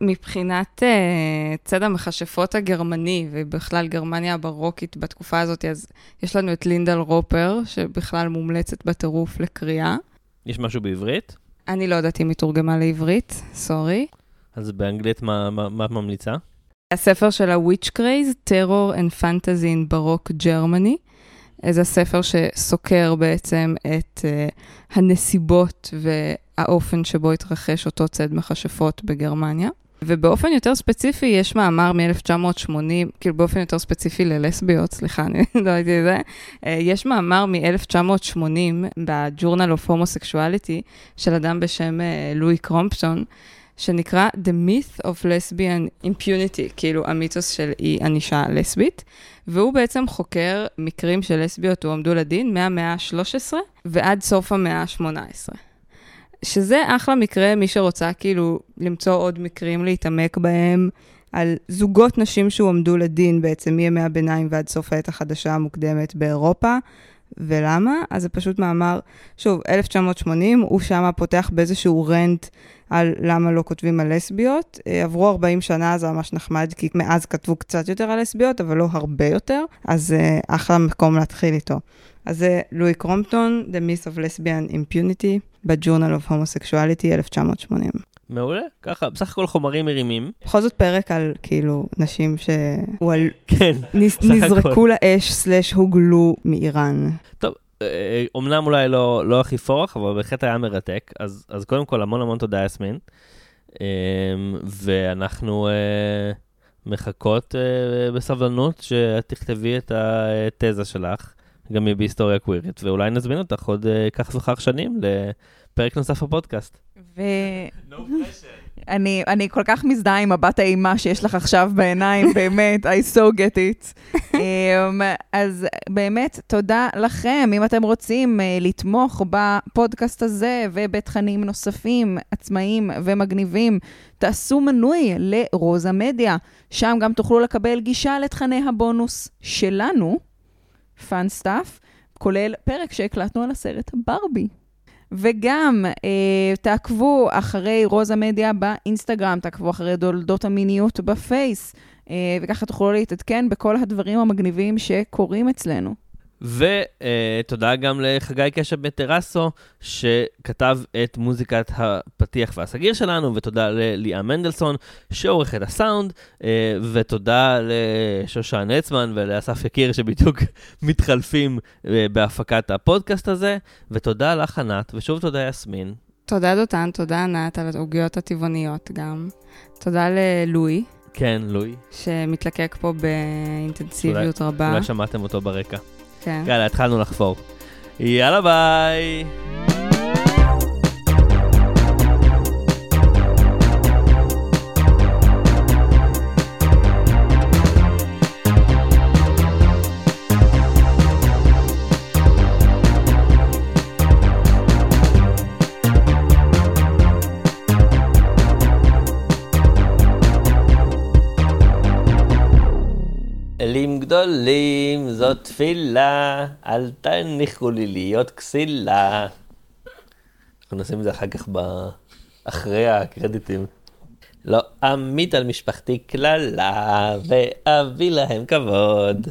מבחינת uh, צד המכשפות הגרמני, ובכלל גרמניה הברוקית בתקופה הזאת, אז יש לנו את לינדל רופר, שבכלל מומלצת בטירוף לקריאה.
יש משהו בעברית?
אני לא יודעת אם היא תורגמה לעברית, סורי.
אז באנגלית מה, מה, מה את ממליצה?
הספר של ה-Witch Craze, Terror and Fantasy in Baroque Germany. זה ספר שסוקר בעצם את uh, הנסיבות והאופן שבו התרחש אותו צד מכשפות בגרמניה. ובאופן יותר ספציפי, יש מאמר מ-1980, כאילו באופן יותר ספציפי ללסביות, סליחה, אני לא הייתי זה, אה, יש מאמר מ-1980 ב-Journal of Homosexuality של אדם בשם אה, לואי קרומפטון, שנקרא The Myth of Lesbian Impunity, כאילו המיתוס של אי ענישה לסבית, והוא בעצם חוקר מקרים של לסביות הועמדו לדין מהמאה ה-13 ועד סוף המאה ה-18. שזה אחלה מקרה, מי שרוצה כאילו למצוא עוד מקרים להתעמק בהם, על זוגות נשים שהועמדו לדין בעצם מימי הביניים ועד סוף העת החדשה המוקדמת באירופה. ולמה? אז זה פשוט מאמר, שוב, 1980, הוא שמה פותח באיזשהו רנט על למה לא כותבים על לסביות. אה, עברו 40 שנה, זה ממש נחמד, כי מאז כתבו קצת יותר על לסביות, אבל לא הרבה יותר, אז אה, אחלה מקום להתחיל איתו. אז זה לואי קרומפטון, The Myth of Lesbian Impunity, ב-Journal of Homosexuality, 1980.
מעולה, ככה, בסך הכל חומרים מרימים.
בכל זאת פרק על כאילו נשים שהועל...
כן,
נזרקו לאש סלאש הוגלו מאיראן.
טוב, אומנם אה, אולי לא, לא הכי פורח, אבל בהחלט היה מרתק. אז, אז קודם כל, המון המון תודה, יסמין. אמ, ואנחנו אה, מחכות אה, בסבלנות שתכתבי את התזה שלך. גם היא בהיסטוריה קווירית, ואולי נזמין אותך עוד כך וכך שנים לפרק נוסף בפודקאסט.
ו... No אני, אני כל כך מזדהה עם מבט האימה שיש לך עכשיו בעיניים, באמת, I so get it. um, אז באמת, תודה לכם. אם אתם רוצים אה, לתמוך בפודקאסט הזה ובתכנים נוספים, עצמאיים ומגניבים, תעשו מנוי לרוזה מדיה. שם גם תוכלו לקבל גישה לתכני הבונוס שלנו, fun stuff, כולל פרק שהקלטנו על הסרט ברבי. וגם אה, תעקבו אחרי רוזה מדיה באינסטגרם, תעקבו אחרי תולדות המיניות בפייס, אה, וככה תוכלו להתעדכן בכל הדברים המגניבים שקורים אצלנו.
ותודה גם לחגי קשב בטרסו, שכתב את מוזיקת הפתיח והסגיר שלנו, ותודה לליאה מנדלסון, שעורך את הסאונד, אה, ותודה לשושן עצמן ולאסף יקיר, שבדיוק מתחלפים אה, בהפקת הפודקאסט הזה, ותודה לך, ענת, ושוב תודה, יסמין.
תודה, דותן, תודה, ענת, על העוגיות הטבעוניות גם. תודה ללואי.
כן, לואי.
שמתלקק פה באינטנסיביות אולי, רבה.
אולי שמעתם אותו ברקע.
כן.
יאללה, התחלנו לחפור. יאללה, ביי. גדולים, זאת תפילה, אל תניחו לי להיות כסילה. אנחנו נשים את זה אחר כך. אחרי הקרדיטים. לא אמיט על משפחתי קללה, ואביא להם כבוד.